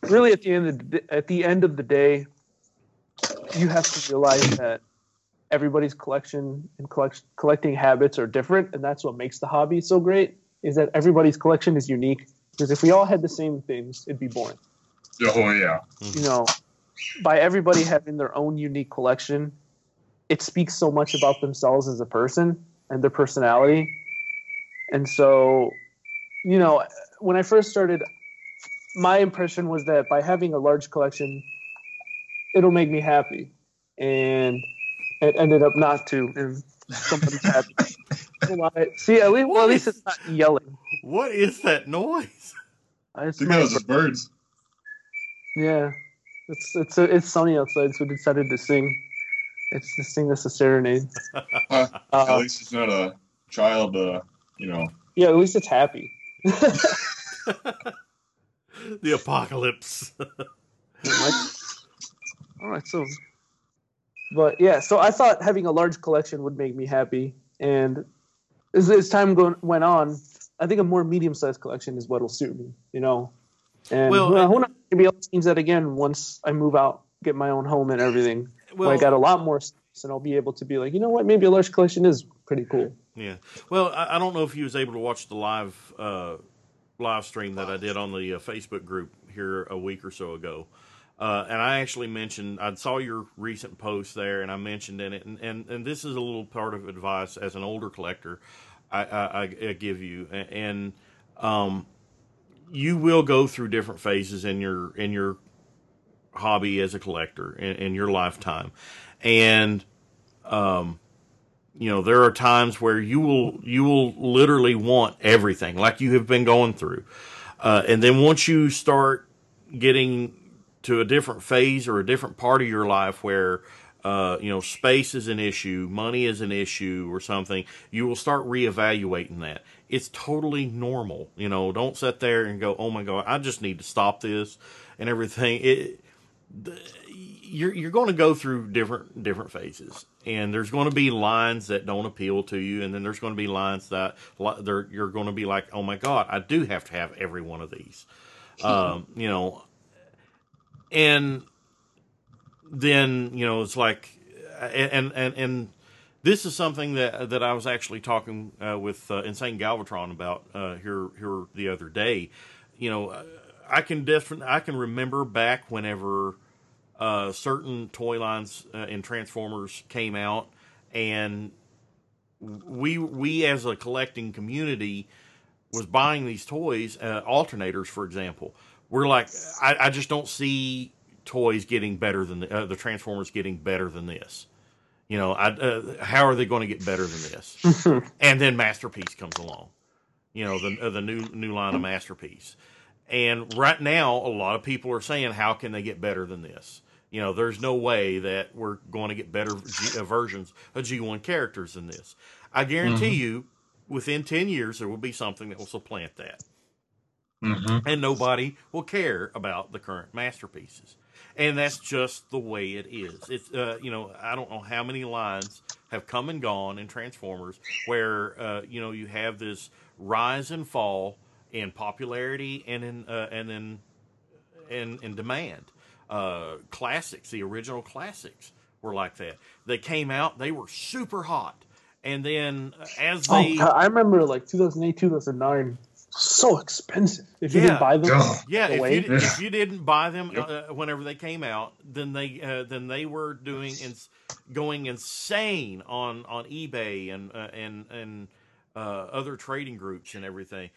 really, at the end of the, at the end of the day, you have to realize that everybody's collection and collect, collecting habits are different, and that's what makes the hobby so great. Is that everybody's collection is unique? Because if we all had the same things, it'd be boring. Oh yeah, You know, by everybody having their own unique collection, it speaks so much about themselves as a person and their personality. And so, you know, when I first started, my impression was that by having a large collection, it'll make me happy. And it ended up not to. And somebody's happy. [laughs] [laughs] Well, I- See, at least, well, at least it's not yelling. What is that noise? It's I think my- that was just birds. yeah, it's it's it's sunny outside, so we decided to sing. It's to sing us a serenade. Huh. [laughs] At Uh, least it's not a child, uh, you know. yeah, at least it's happy. [laughs] The apocalypse. All right, so, but yeah, so I thought having a large collection would make me happy, and as, as time go, went on, I think a more medium-sized collection is what'll suit me, you know. And Well, well, who knows, maybe I'll change that again once I move out, get my own home and everything. Well- I got a lot more space, and I'll be able to be like, you know what, maybe a large collection is pretty cool. Yeah. Well, I, I don't know if you was able to watch the live uh, live stream that I did on the uh, Facebook group here a week or so ago. Uh, and I actually mentioned I saw your recent post there, and I mentioned in it, and, and, and this is a little part of advice as an older collector I, I, I give you, and um, you will go through different phases in your in your hobby as a collector in, in your lifetime, and um, you know there are times where you will you will literally want everything like you have been going through. Uh, and then once you start getting to a different phase or a different part of your life where uh, you know space is an issue money is an issue or something you will start reevaluating that. It's totally normal you know don't sit there and go oh my god i just need to stop this and everything. It you're you're going to go through different different phases, and there's going to be lines that don't appeal to you, and then there's going to be lines that you're going to be like, oh my god, I do have to have every one of these, um, you know, and then you know it's like, and and and this is something that that I was actually talking uh, with uh, Insane Galvatron about uh, here here the other day. You know, I can definitely I can remember back whenever uh, certain toy lines uh, and Transformers came out, and we we as a collecting community was buying these toys, uh, alternators, for example. We're like, I, I just don't see toys getting better than the, uh, the Transformers getting better than this. You know, I, uh, how are they going to get better than this? [laughs] and then Masterpiece comes along. You know, the uh, the new new line of masterpiece. And right now, a lot of people are saying, how can they get better than this? You know, there's no way that we're going to get better G, uh, versions of G1 characters than this. I guarantee you, within 10 years, there will be something that will supplant that. Mm-hmm. And nobody will care about the current masterpieces. And that's just the way it is. It's, uh, you know, I don't know how many lines have come and gone in Transformers where, uh, you know, you have this rise and fall in popularity and in, uh, and in, in, in demand. Uh, classics, the original classics were like that. They came out, they were super hot. And then uh, as Oh, they, God, I remember like 2008, 2009. So expensive. If you Yeah. didn't buy them, Ugh. Yeah, if away. you, if you didn't buy them Yep. uh, whenever they came out, then they uh, then they were doing ins- going insane on on eBay and uh, and and uh, other trading groups and everything.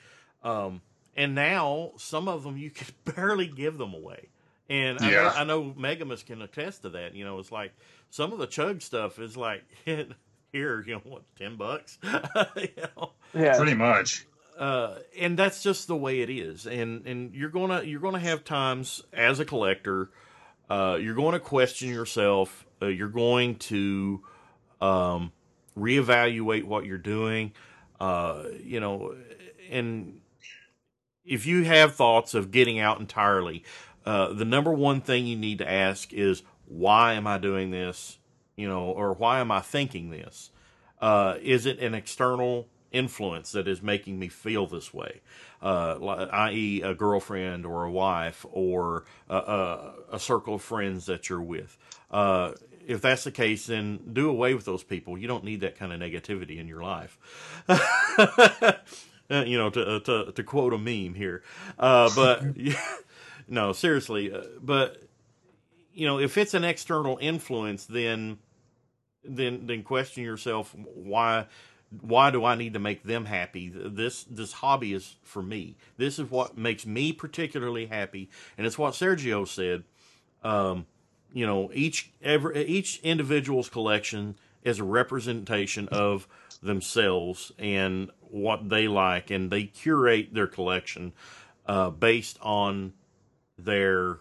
Um, and now some of them you [laughs] could barely give them away. And I, know, Yeah. I know Megamus can attest to that. You know, it's like some of the chug stuff is like [laughs] here, you know, what ten bucks, [laughs] you know yeah. Pretty much. Uh, and that's just the way it is. And and you're gonna you're gonna have times as a collector, uh, you're going to question yourself. Uh, you're going to um, reevaluate what you're doing. Uh, you know, and if you have thoughts of getting out entirely, uh, the number one thing you need to ask is why am I doing this? You know, or why am I thinking this? Uh, is it an external influence that is making me feel this way? Uh, i.e., a girlfriend or a wife or a, a, a circle of friends that you're with. Uh, if that's the case, then do away with those people. You don't need that kind of negativity in your life. [laughs] Uh, you know, to, uh, to to quote a meme here, uh, but [laughs] [laughs] no, seriously. Uh, but you know, if it's an external influence, then then then question yourself why why do I need to make them happy? This this hobby is for me. This is what makes me particularly happy, and it's what Sergio said. Um, you know, each every each individual's collection is a representation of themselves and what they like, and they curate their collection uh, based on their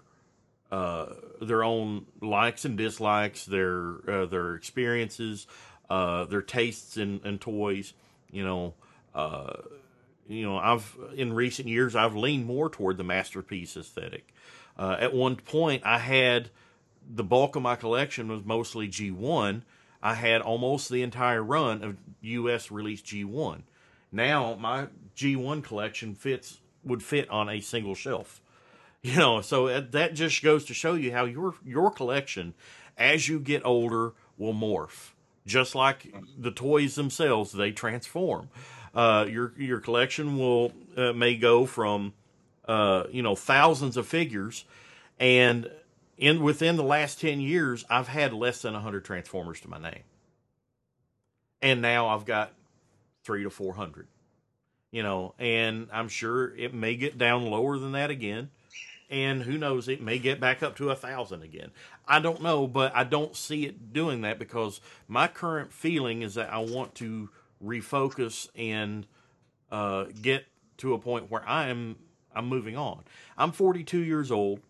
uh, their own likes and dislikes, their uh, their experiences, uh, their tastes in, in toys. You know, uh, you know, I've in recent years I've leaned more toward the masterpiece aesthetic. Uh, at one point, I had the bulk of my collection was mostly G1. I had almost the entire run of U.S. released G1. Now my G1 collection fits would fit on a single shelf. [laughs] You know, so that- that just goes to show you how your your collection, as you get older, will morph. Just like the toys themselves, they transform. Uh, your your collection will uh, may go from uh, you know thousands of figures, and in within the last ten years, I've had less than hundred Transformers to my name, and now I've got three to four hundred. You know, and I'm sure it may get down lower than that again and who knows it may get back up to a thousand again i don't know but i don't see it doing that because my current feeling is that i want to refocus and uh, get to a point where i'm i'm moving on i'm 42 years old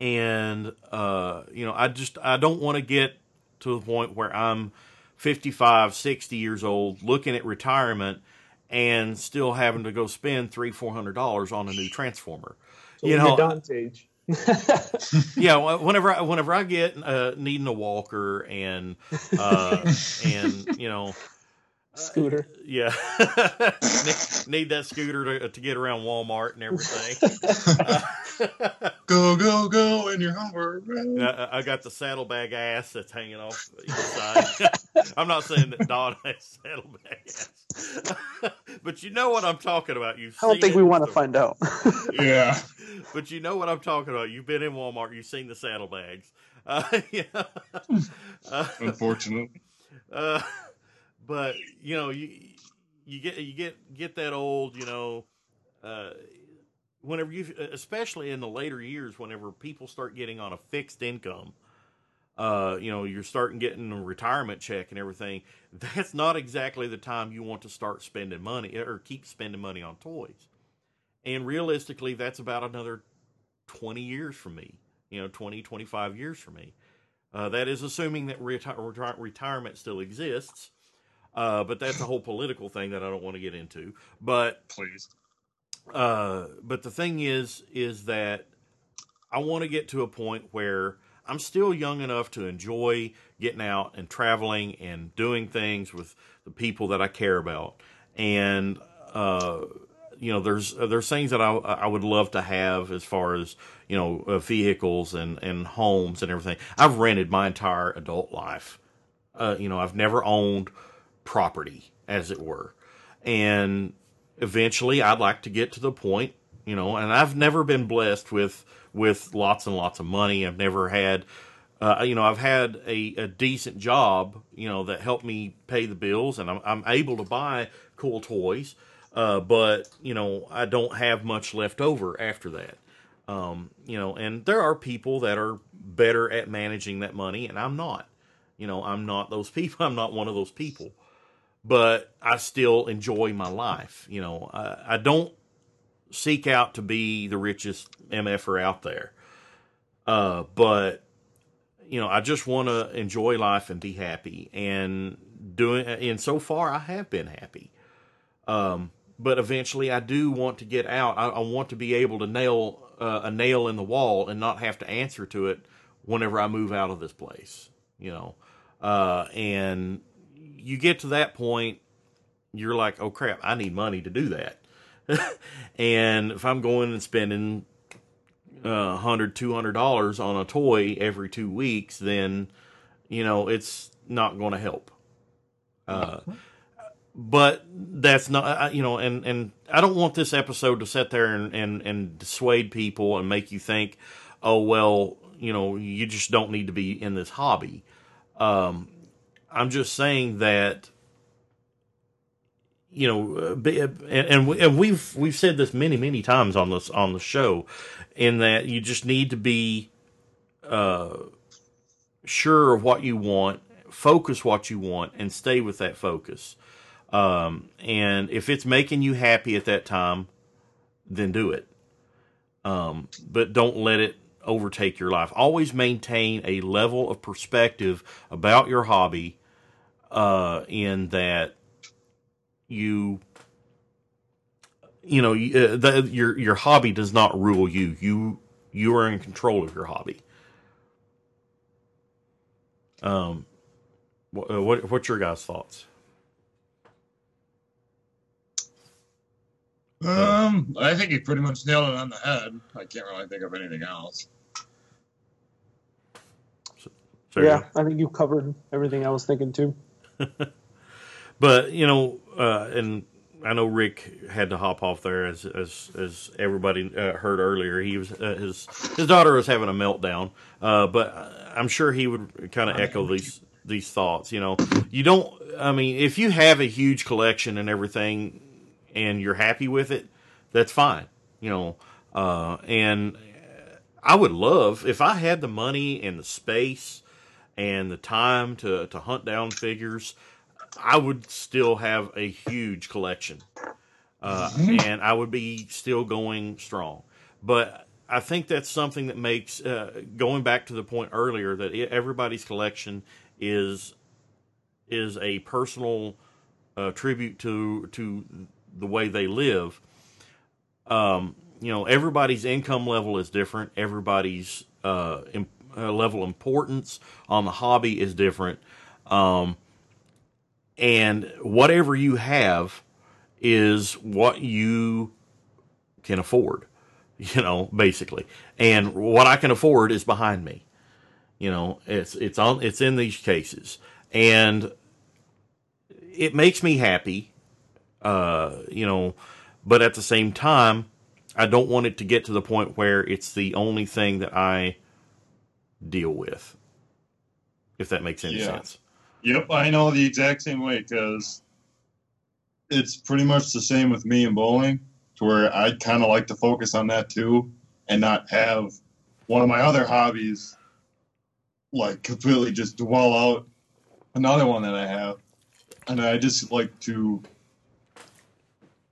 and uh, you know i just i don't want to get to the point where i'm 55 60 years old looking at retirement and still having to go spend three four hundred dollars on a new transformer So you know, age. [laughs] yeah. Whenever I, whenever I get uh, needing a walker and uh, [laughs] and you know, Scooter. yeah, [laughs] need, need that scooter to to get around Walmart and everything. [laughs] Go, go, go in your homework. I, I got the saddlebag ass that's hanging off either side. [laughs] I'm not saying that Don [laughs] has saddlebag ass, but you know what I'm talking about. You've I don't seen think we want to find out. Yeah. but you know what I'm talking about. You've been in Walmart. You've seen the saddlebags. Uh, yeah. Uh, Unfortunately. uh, but you know, you you get you get get that old. You know, uh, whenever you, especially in the later years, whenever people start getting on a fixed income, uh, you know, you're starting getting a retirement check and everything. [laughs] That's not exactly the time you want to start spending money or keep spending money on toys. And realistically, that's about another 20 years from me, you know, 20, 25 years from me. Uh, that is assuming that reti- reti- retirement still exists. Uh, but that's a whole political thing that I don't want to get into. But Please. Uh, but the thing is, is that I want to get to a point where I'm still young enough to enjoy getting out and traveling and doing things with the people that I care about. And uh, you know, there's there's things that I I would love to have as far as you know uh, vehicles and and homes and everything. I've rented my entire adult life. Uh, you know, I've never owned property, as it were, and eventually I'd like to get to the point, you know, and I've never been blessed with with lots and lots of money. I've never had uh, you know, I've had a, a decent job, you know, that helped me pay the bills and I'm, I'm able to buy cool toys. Uh, but, you know, I don't have much left over after that. Um, you know, and there are people that are better at managing that money and I'm not. You know, I'm not those [laughs] people. I'm not one of those people but I still enjoy my life. You know, I, I don't seek out to be the richest MFer out there. Uh, but you know, I just want to enjoy life and be happy. And doing, and so far, I have been happy. Um, but eventually, I do want to get out. I, I want to be able to nail uh, a nail in the wall and not have to answer to it whenever I move out of this place. You know, uh, and you get to that point, you're like, oh crap, I need money to do that. [laughs] and if I'm going and spending uh, 100 200 dollars on a toy every two weeks then you know it's not going to help uh, but that's not you know and and i don't want this episode to sit there and and and dissuade people and make you think oh well you know you just don't need to be in this hobby um i'm just saying that you know, and and we've we've said this many many times on this on the show, in that you just need to be uh, sure of what you want, focus what you want, and stay with that focus. Um, and if it's making you happy at that time, then do it. Um, but don't let it overtake your life. Always maintain a level of perspective about your hobby. Uh, in that you you know uh, the, your your hobby does not rule you you you are in control of your hobby um what uh, what what's your guys thoughts Um, I think you pretty much nailed it on the head. I can't really think of anything else. There you yeah. I think you covered everything I was thinking too. [laughs] but you know uh and I know Rick had to hop off there, as as as everybody uh, heard earlier. He was uh, his his daughter was having a meltdown, uh, but I'm sure he would kind of echo these these thoughts. You know, you don't. I mean, if you have a huge collection and everything, and you're happy with it, that's fine. You know, uh, and I would love if I had the money and the space and the time to to hunt down figures. I would still have a huge collection, uh, and I would be still going strong. But I think that's something that makes uh, going back to the point earlier that everybody's collection is is a personal uh, tribute to to the way they live. Um, you know, everybody's income level is different. Everybody's uh, uh, level of importance on the hobby is different. Um, and whatever you have is what you can afford [laughs] you know basically. And what i can afford is behind me. You know it's it's on it's in these cases. And it makes me happy uh you know but at the same time i don't want it to get to the point where it's the only thing that i deal with if that makes any Yeah. sense Yep, I know the exact same way because it's pretty much the same with me and bowling, to where I kind of like to focus on that too and not have one of my other hobbies like completely just dwell out another one that I have, and I just like to.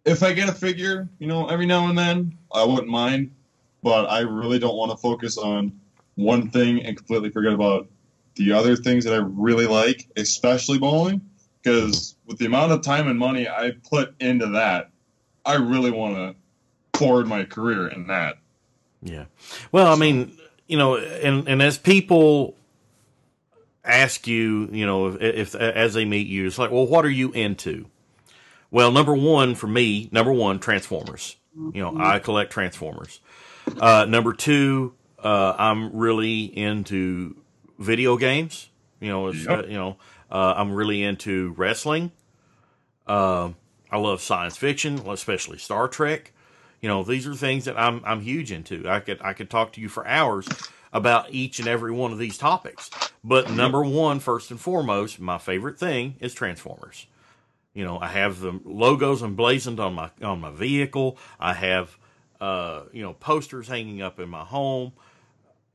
If I get a figure, you know, every now and then, I wouldn't mind, but I really don't want to focus on one thing and completely forget about the other things that I really like, especially bowling, because with the amount of time and money I put into that, I really want to forward my career in that. Yeah. Well, I mean, you know, and and as people ask you, you know, if, if as they meet you, it's like, well, what are you into? Well, number one for me, number one, Transformers. You know, I collect Transformers. Uh, number two, uh, I'm really into video games. You know, Yep. uh, you know, uh, I'm really into wrestling. Uh, I love science fiction, especially Star Trek. You know, these are things that I'm I'm huge into. I could I could talk to you for hours about each and every one of these topics. But number one, first and foremost, my favorite thing is Transformers. You know, I have the logos emblazoned on my on my vehicle. I have uh, you know posters hanging up in my home,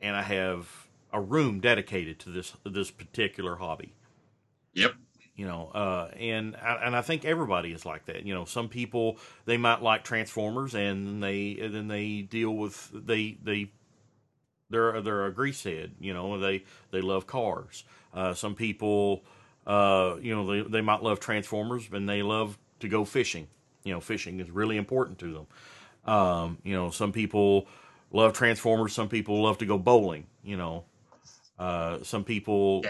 and I have a room dedicated to this this particular hobby. Yep. you know uh, and I- and I think everybody is like that. You know some people they might like transformers and they and then they deal with they they they're they're a greasehead you know they they love cars. Uh, some people uh, you know they, they might love transformers and they love to go fishing. You know fishing is really important to them. Um, you know some people love transformers some people love to go bowling you know uh, some people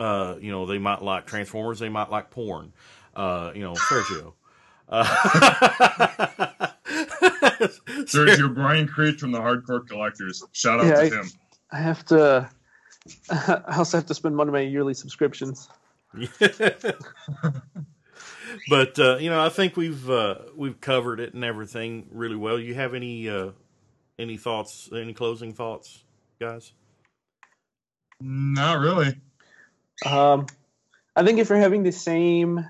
uh, you know, they might like Transformers, they might like porn. Uh, you know, Sergio. [laughs] Uh, [laughs] Sergio Brian Creech from the Hardcore Collectors. Shout out Yeah, to I- him. I have to. [laughs] I also have to spend one of my yearly subscriptions. but uh, you know, I think we've uh, we've covered it and everything really well. You have any uh, any thoughts? Any closing thoughts, guys? Not really. Um, I think if you're having the same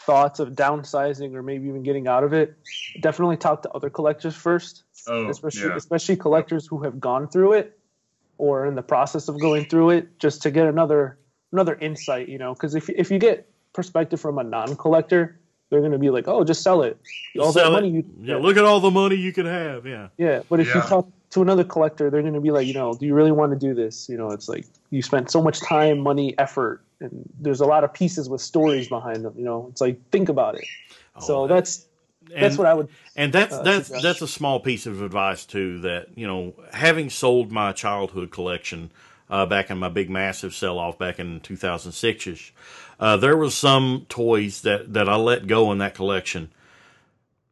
thoughts of downsizing or maybe even getting out of it, definitely talk to other collectors first, Oh, especially yeah. especially collectors who have gone through it or in the process of going through it, just to get another another insight. You know, because if if you get perspective from a non-collector, they're going to be like, "Oh, just sell it. All that Sell it. money you yeah, look at all the money you could have. Yeah, Yeah, but if you talk to another collector, they're going to be like, you know, do you really want to do this? You know, it's like you spent so much time, money, effort, and there's a lot of pieces with stories behind them. You know, it's like think about it. so Oh, that's that's and- what I would. And that's uh, that's suggest. that's a small piece of advice too. That you know, having sold my childhood collection uh, back in my big massive sell off back in 2006 ish, uh, there was some toys that that I let go in that collection.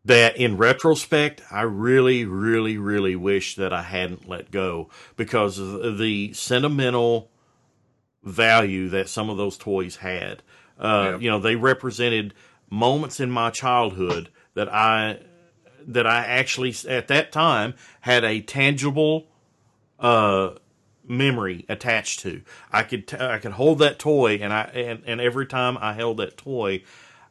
That in retrospect, I really, really, really wish that I hadn't let go because of the sentimental value that some of those toys had. Uh. You know, they represented moments in my childhood that I that I actually at that time had a tangible uh, memory attached to. I could t- I could hold that toy and I and, and every time I held that toy,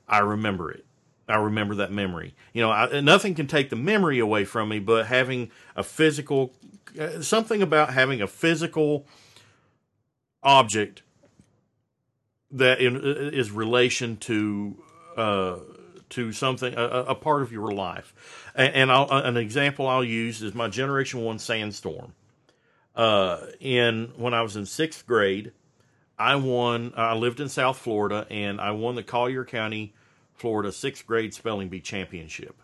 I remember it. I remember that memory. You know, I, nothing can take the memory away from me, but having a physical uh, something about having a physical object that in, is relation to uh, to something a, a part of your life. And, and I'll, an example I'll use is my Generation One Sandstorm. Uh, in when I was in sixth grade, I won. I lived in South Florida, and I won the Collier County, Florida sixth grade spelling bee championship.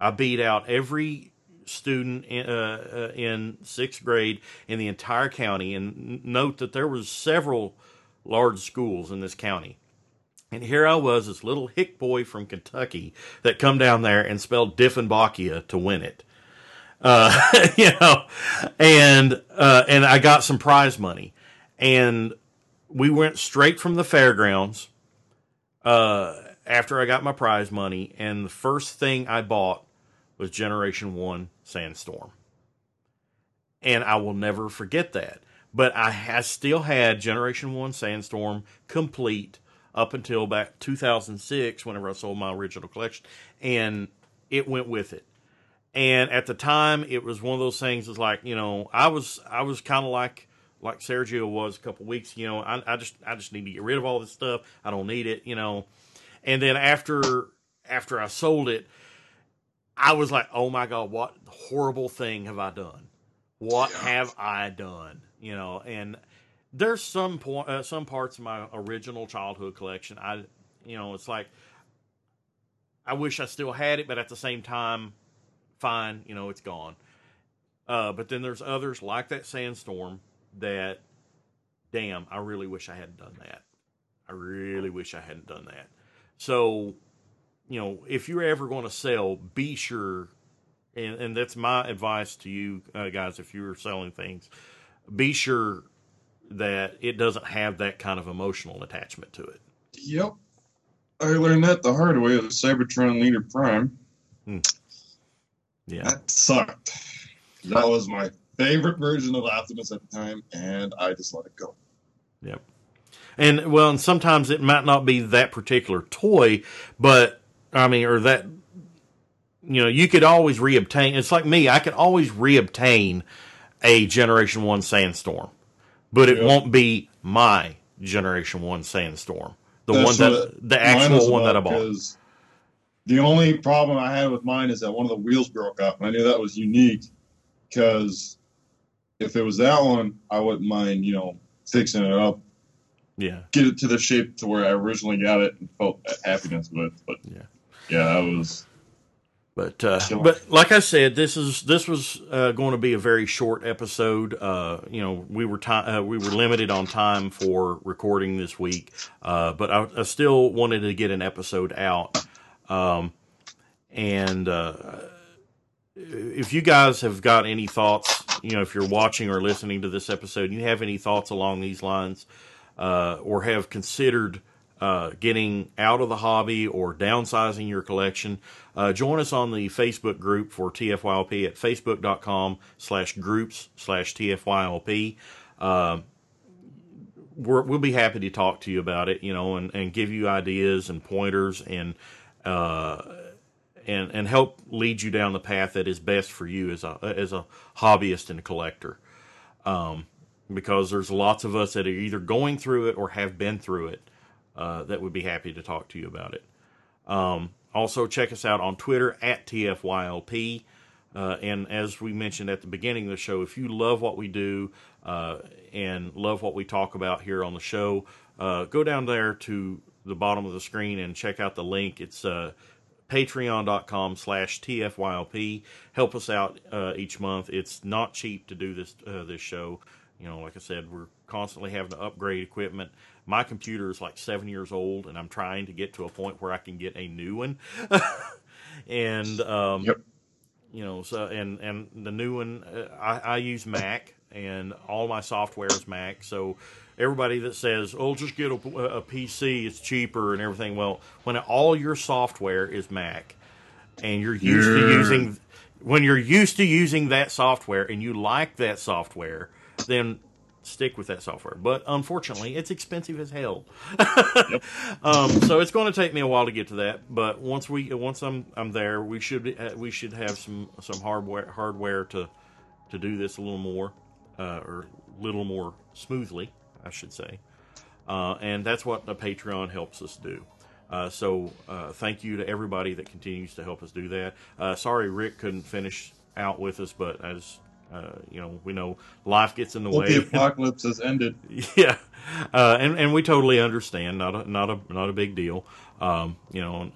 I beat out every student in, uh, uh, in sixth grade in the entire county. And note that there was several large schools in this county. And here I was, this little hick boy from Kentucky that come down there and spelled Dieffenbachia to win it. Uh, [laughs] you know, and uh, and I got some prize money, and we went straight from the fairgrounds. Uh, after I got my prize money, and the first thing I bought was Generation One Sandstorm, and I will never forget that. But I, I still had Generation One Sandstorm complete up until back 2006, whenever I sold my original collection, and it went with it. And at the time, it was one of those things. It's like you know, I was I was kind of like like Sergio was a couple weeks. You know, I, I just I just need to get rid of all this stuff. I don't need it. You know, and then after after I sold it, I was like, oh my god, what horrible thing have I done? What have I done? You know, and there's some point, uh, some parts of my original childhood collection. I, you know, it's like I wish I still had it, but at the same time, fine, you know, it's gone. Uh, but then there's others like that sandstorm that, damn, I really wish I hadn't done that. I really wish I hadn't done that. So, you know, if you're ever going to sell, be sure, and, and that's my advice to you uh, guys, if you're selling things, be sure that it doesn't have that kind of emotional attachment to it. Yep. I learned that the hard way with Cybertron Leader Prime. Yeah. That sucked. That was my favorite version of Optimus at the time, and I just let it go. Yep. And well, and sometimes it might not be that particular toy, but I mean, or that you know, you could always reobtain. It's like me; I could always reobtain a Generation One Sandstorm, but it Yep. won't be my Generation One Sandstorm, the That's one that the actual one that I bought. The only problem I had with mine is that one of the wheels broke up, and I knew that was unique because if it was that one, I wouldn't mind, you know, fixing it up, Yeah, get it to the shape to where I originally got it and felt that happiness with. But Yeah. yeah, that was But uh, but like I said, this is this was uh, going to be a very short episode. Uh, you know, we were ti uh, we were limited on time for recording this week, uh, but I, I still wanted to get an episode out. Um, and uh, if you guys have got any thoughts, you know, if you're watching or listening to this episode, and you have any thoughts along these lines, uh, or have considered uh, getting out of the hobby or downsizing your collection, uh, join us on the Facebook group for TFYLP at facebook.com slash groups slash TFYLP. Uh, we're, we'll be happy to talk to you about it, you know, and, and give you ideas and pointers and uh, and and help lead you down the path that is best for you as a as a hobbyist and a collector. Um, because there's lots of us that are either going through it or have been through it uh, that would be happy to talk to you about it. Um, also, check us out on Twitter at TFYLP. Uh, and as we mentioned at the beginning of the show, if you love what we do uh, and love what we talk about here on the show, uh, go down there to the bottom of the screen and check out the link. It's uh, patreon.com slash TFYLP. Help us out uh, each month. It's not cheap to do this uh, this show. You know, like I said, we're constantly having to upgrade equipment. My computer is like seven years old, and I'm trying to get to a point where I can get a new one. [laughs] and um, Yep. you know, so and and the new one, uh, I, I use Mac, and all my software is Mac. So everybody that says, "Oh, just get a, a PC, it's cheaper and everything," well, when all your software is Mac, and you're used to using, when you're used to using that software and you like that software, then stick with that software. But unfortunately, it's expensive as hell. [laughs] um, so it's going to take me a while to get to that. But once we once I'm I'm there, we should we should have some some hardware hardware to to do this a little more uh, or a little more smoothly, I should say. Uh, and that's what the Patreon helps us do. Uh, so uh, thank you to everybody that continues to help us do that. Uh, sorry, Rick couldn't finish out with us, but as uh, you know, we know life gets in the way. the [laughs] apocalypse has ended. yeah, uh, and and we totally understand. Not a not a not a big deal. Um, you know,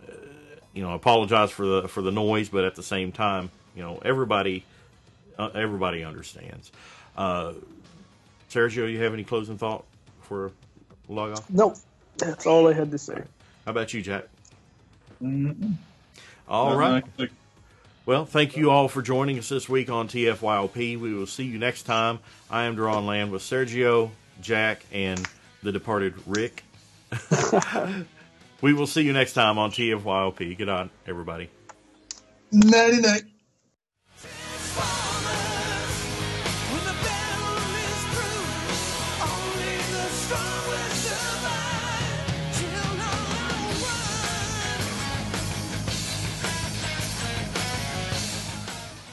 you know, apologize for the for the noise, but at the same time, you know, everybody uh, everybody understands. Uh, Sergio, you have any closing thought for log off? Nope. That's all I had to say. How about you, Jack? Mhm. All Nothing right. I can think- Well, thank you all for joining us this week on TFYLP. We will see you next time. I am Drawn Land with Sergio, Jack, and the departed Rick. [laughs] we will see you next time on TFYLP. Good on, everybody. Nighty night.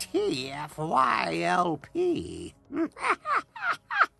TFYLP. [laughs]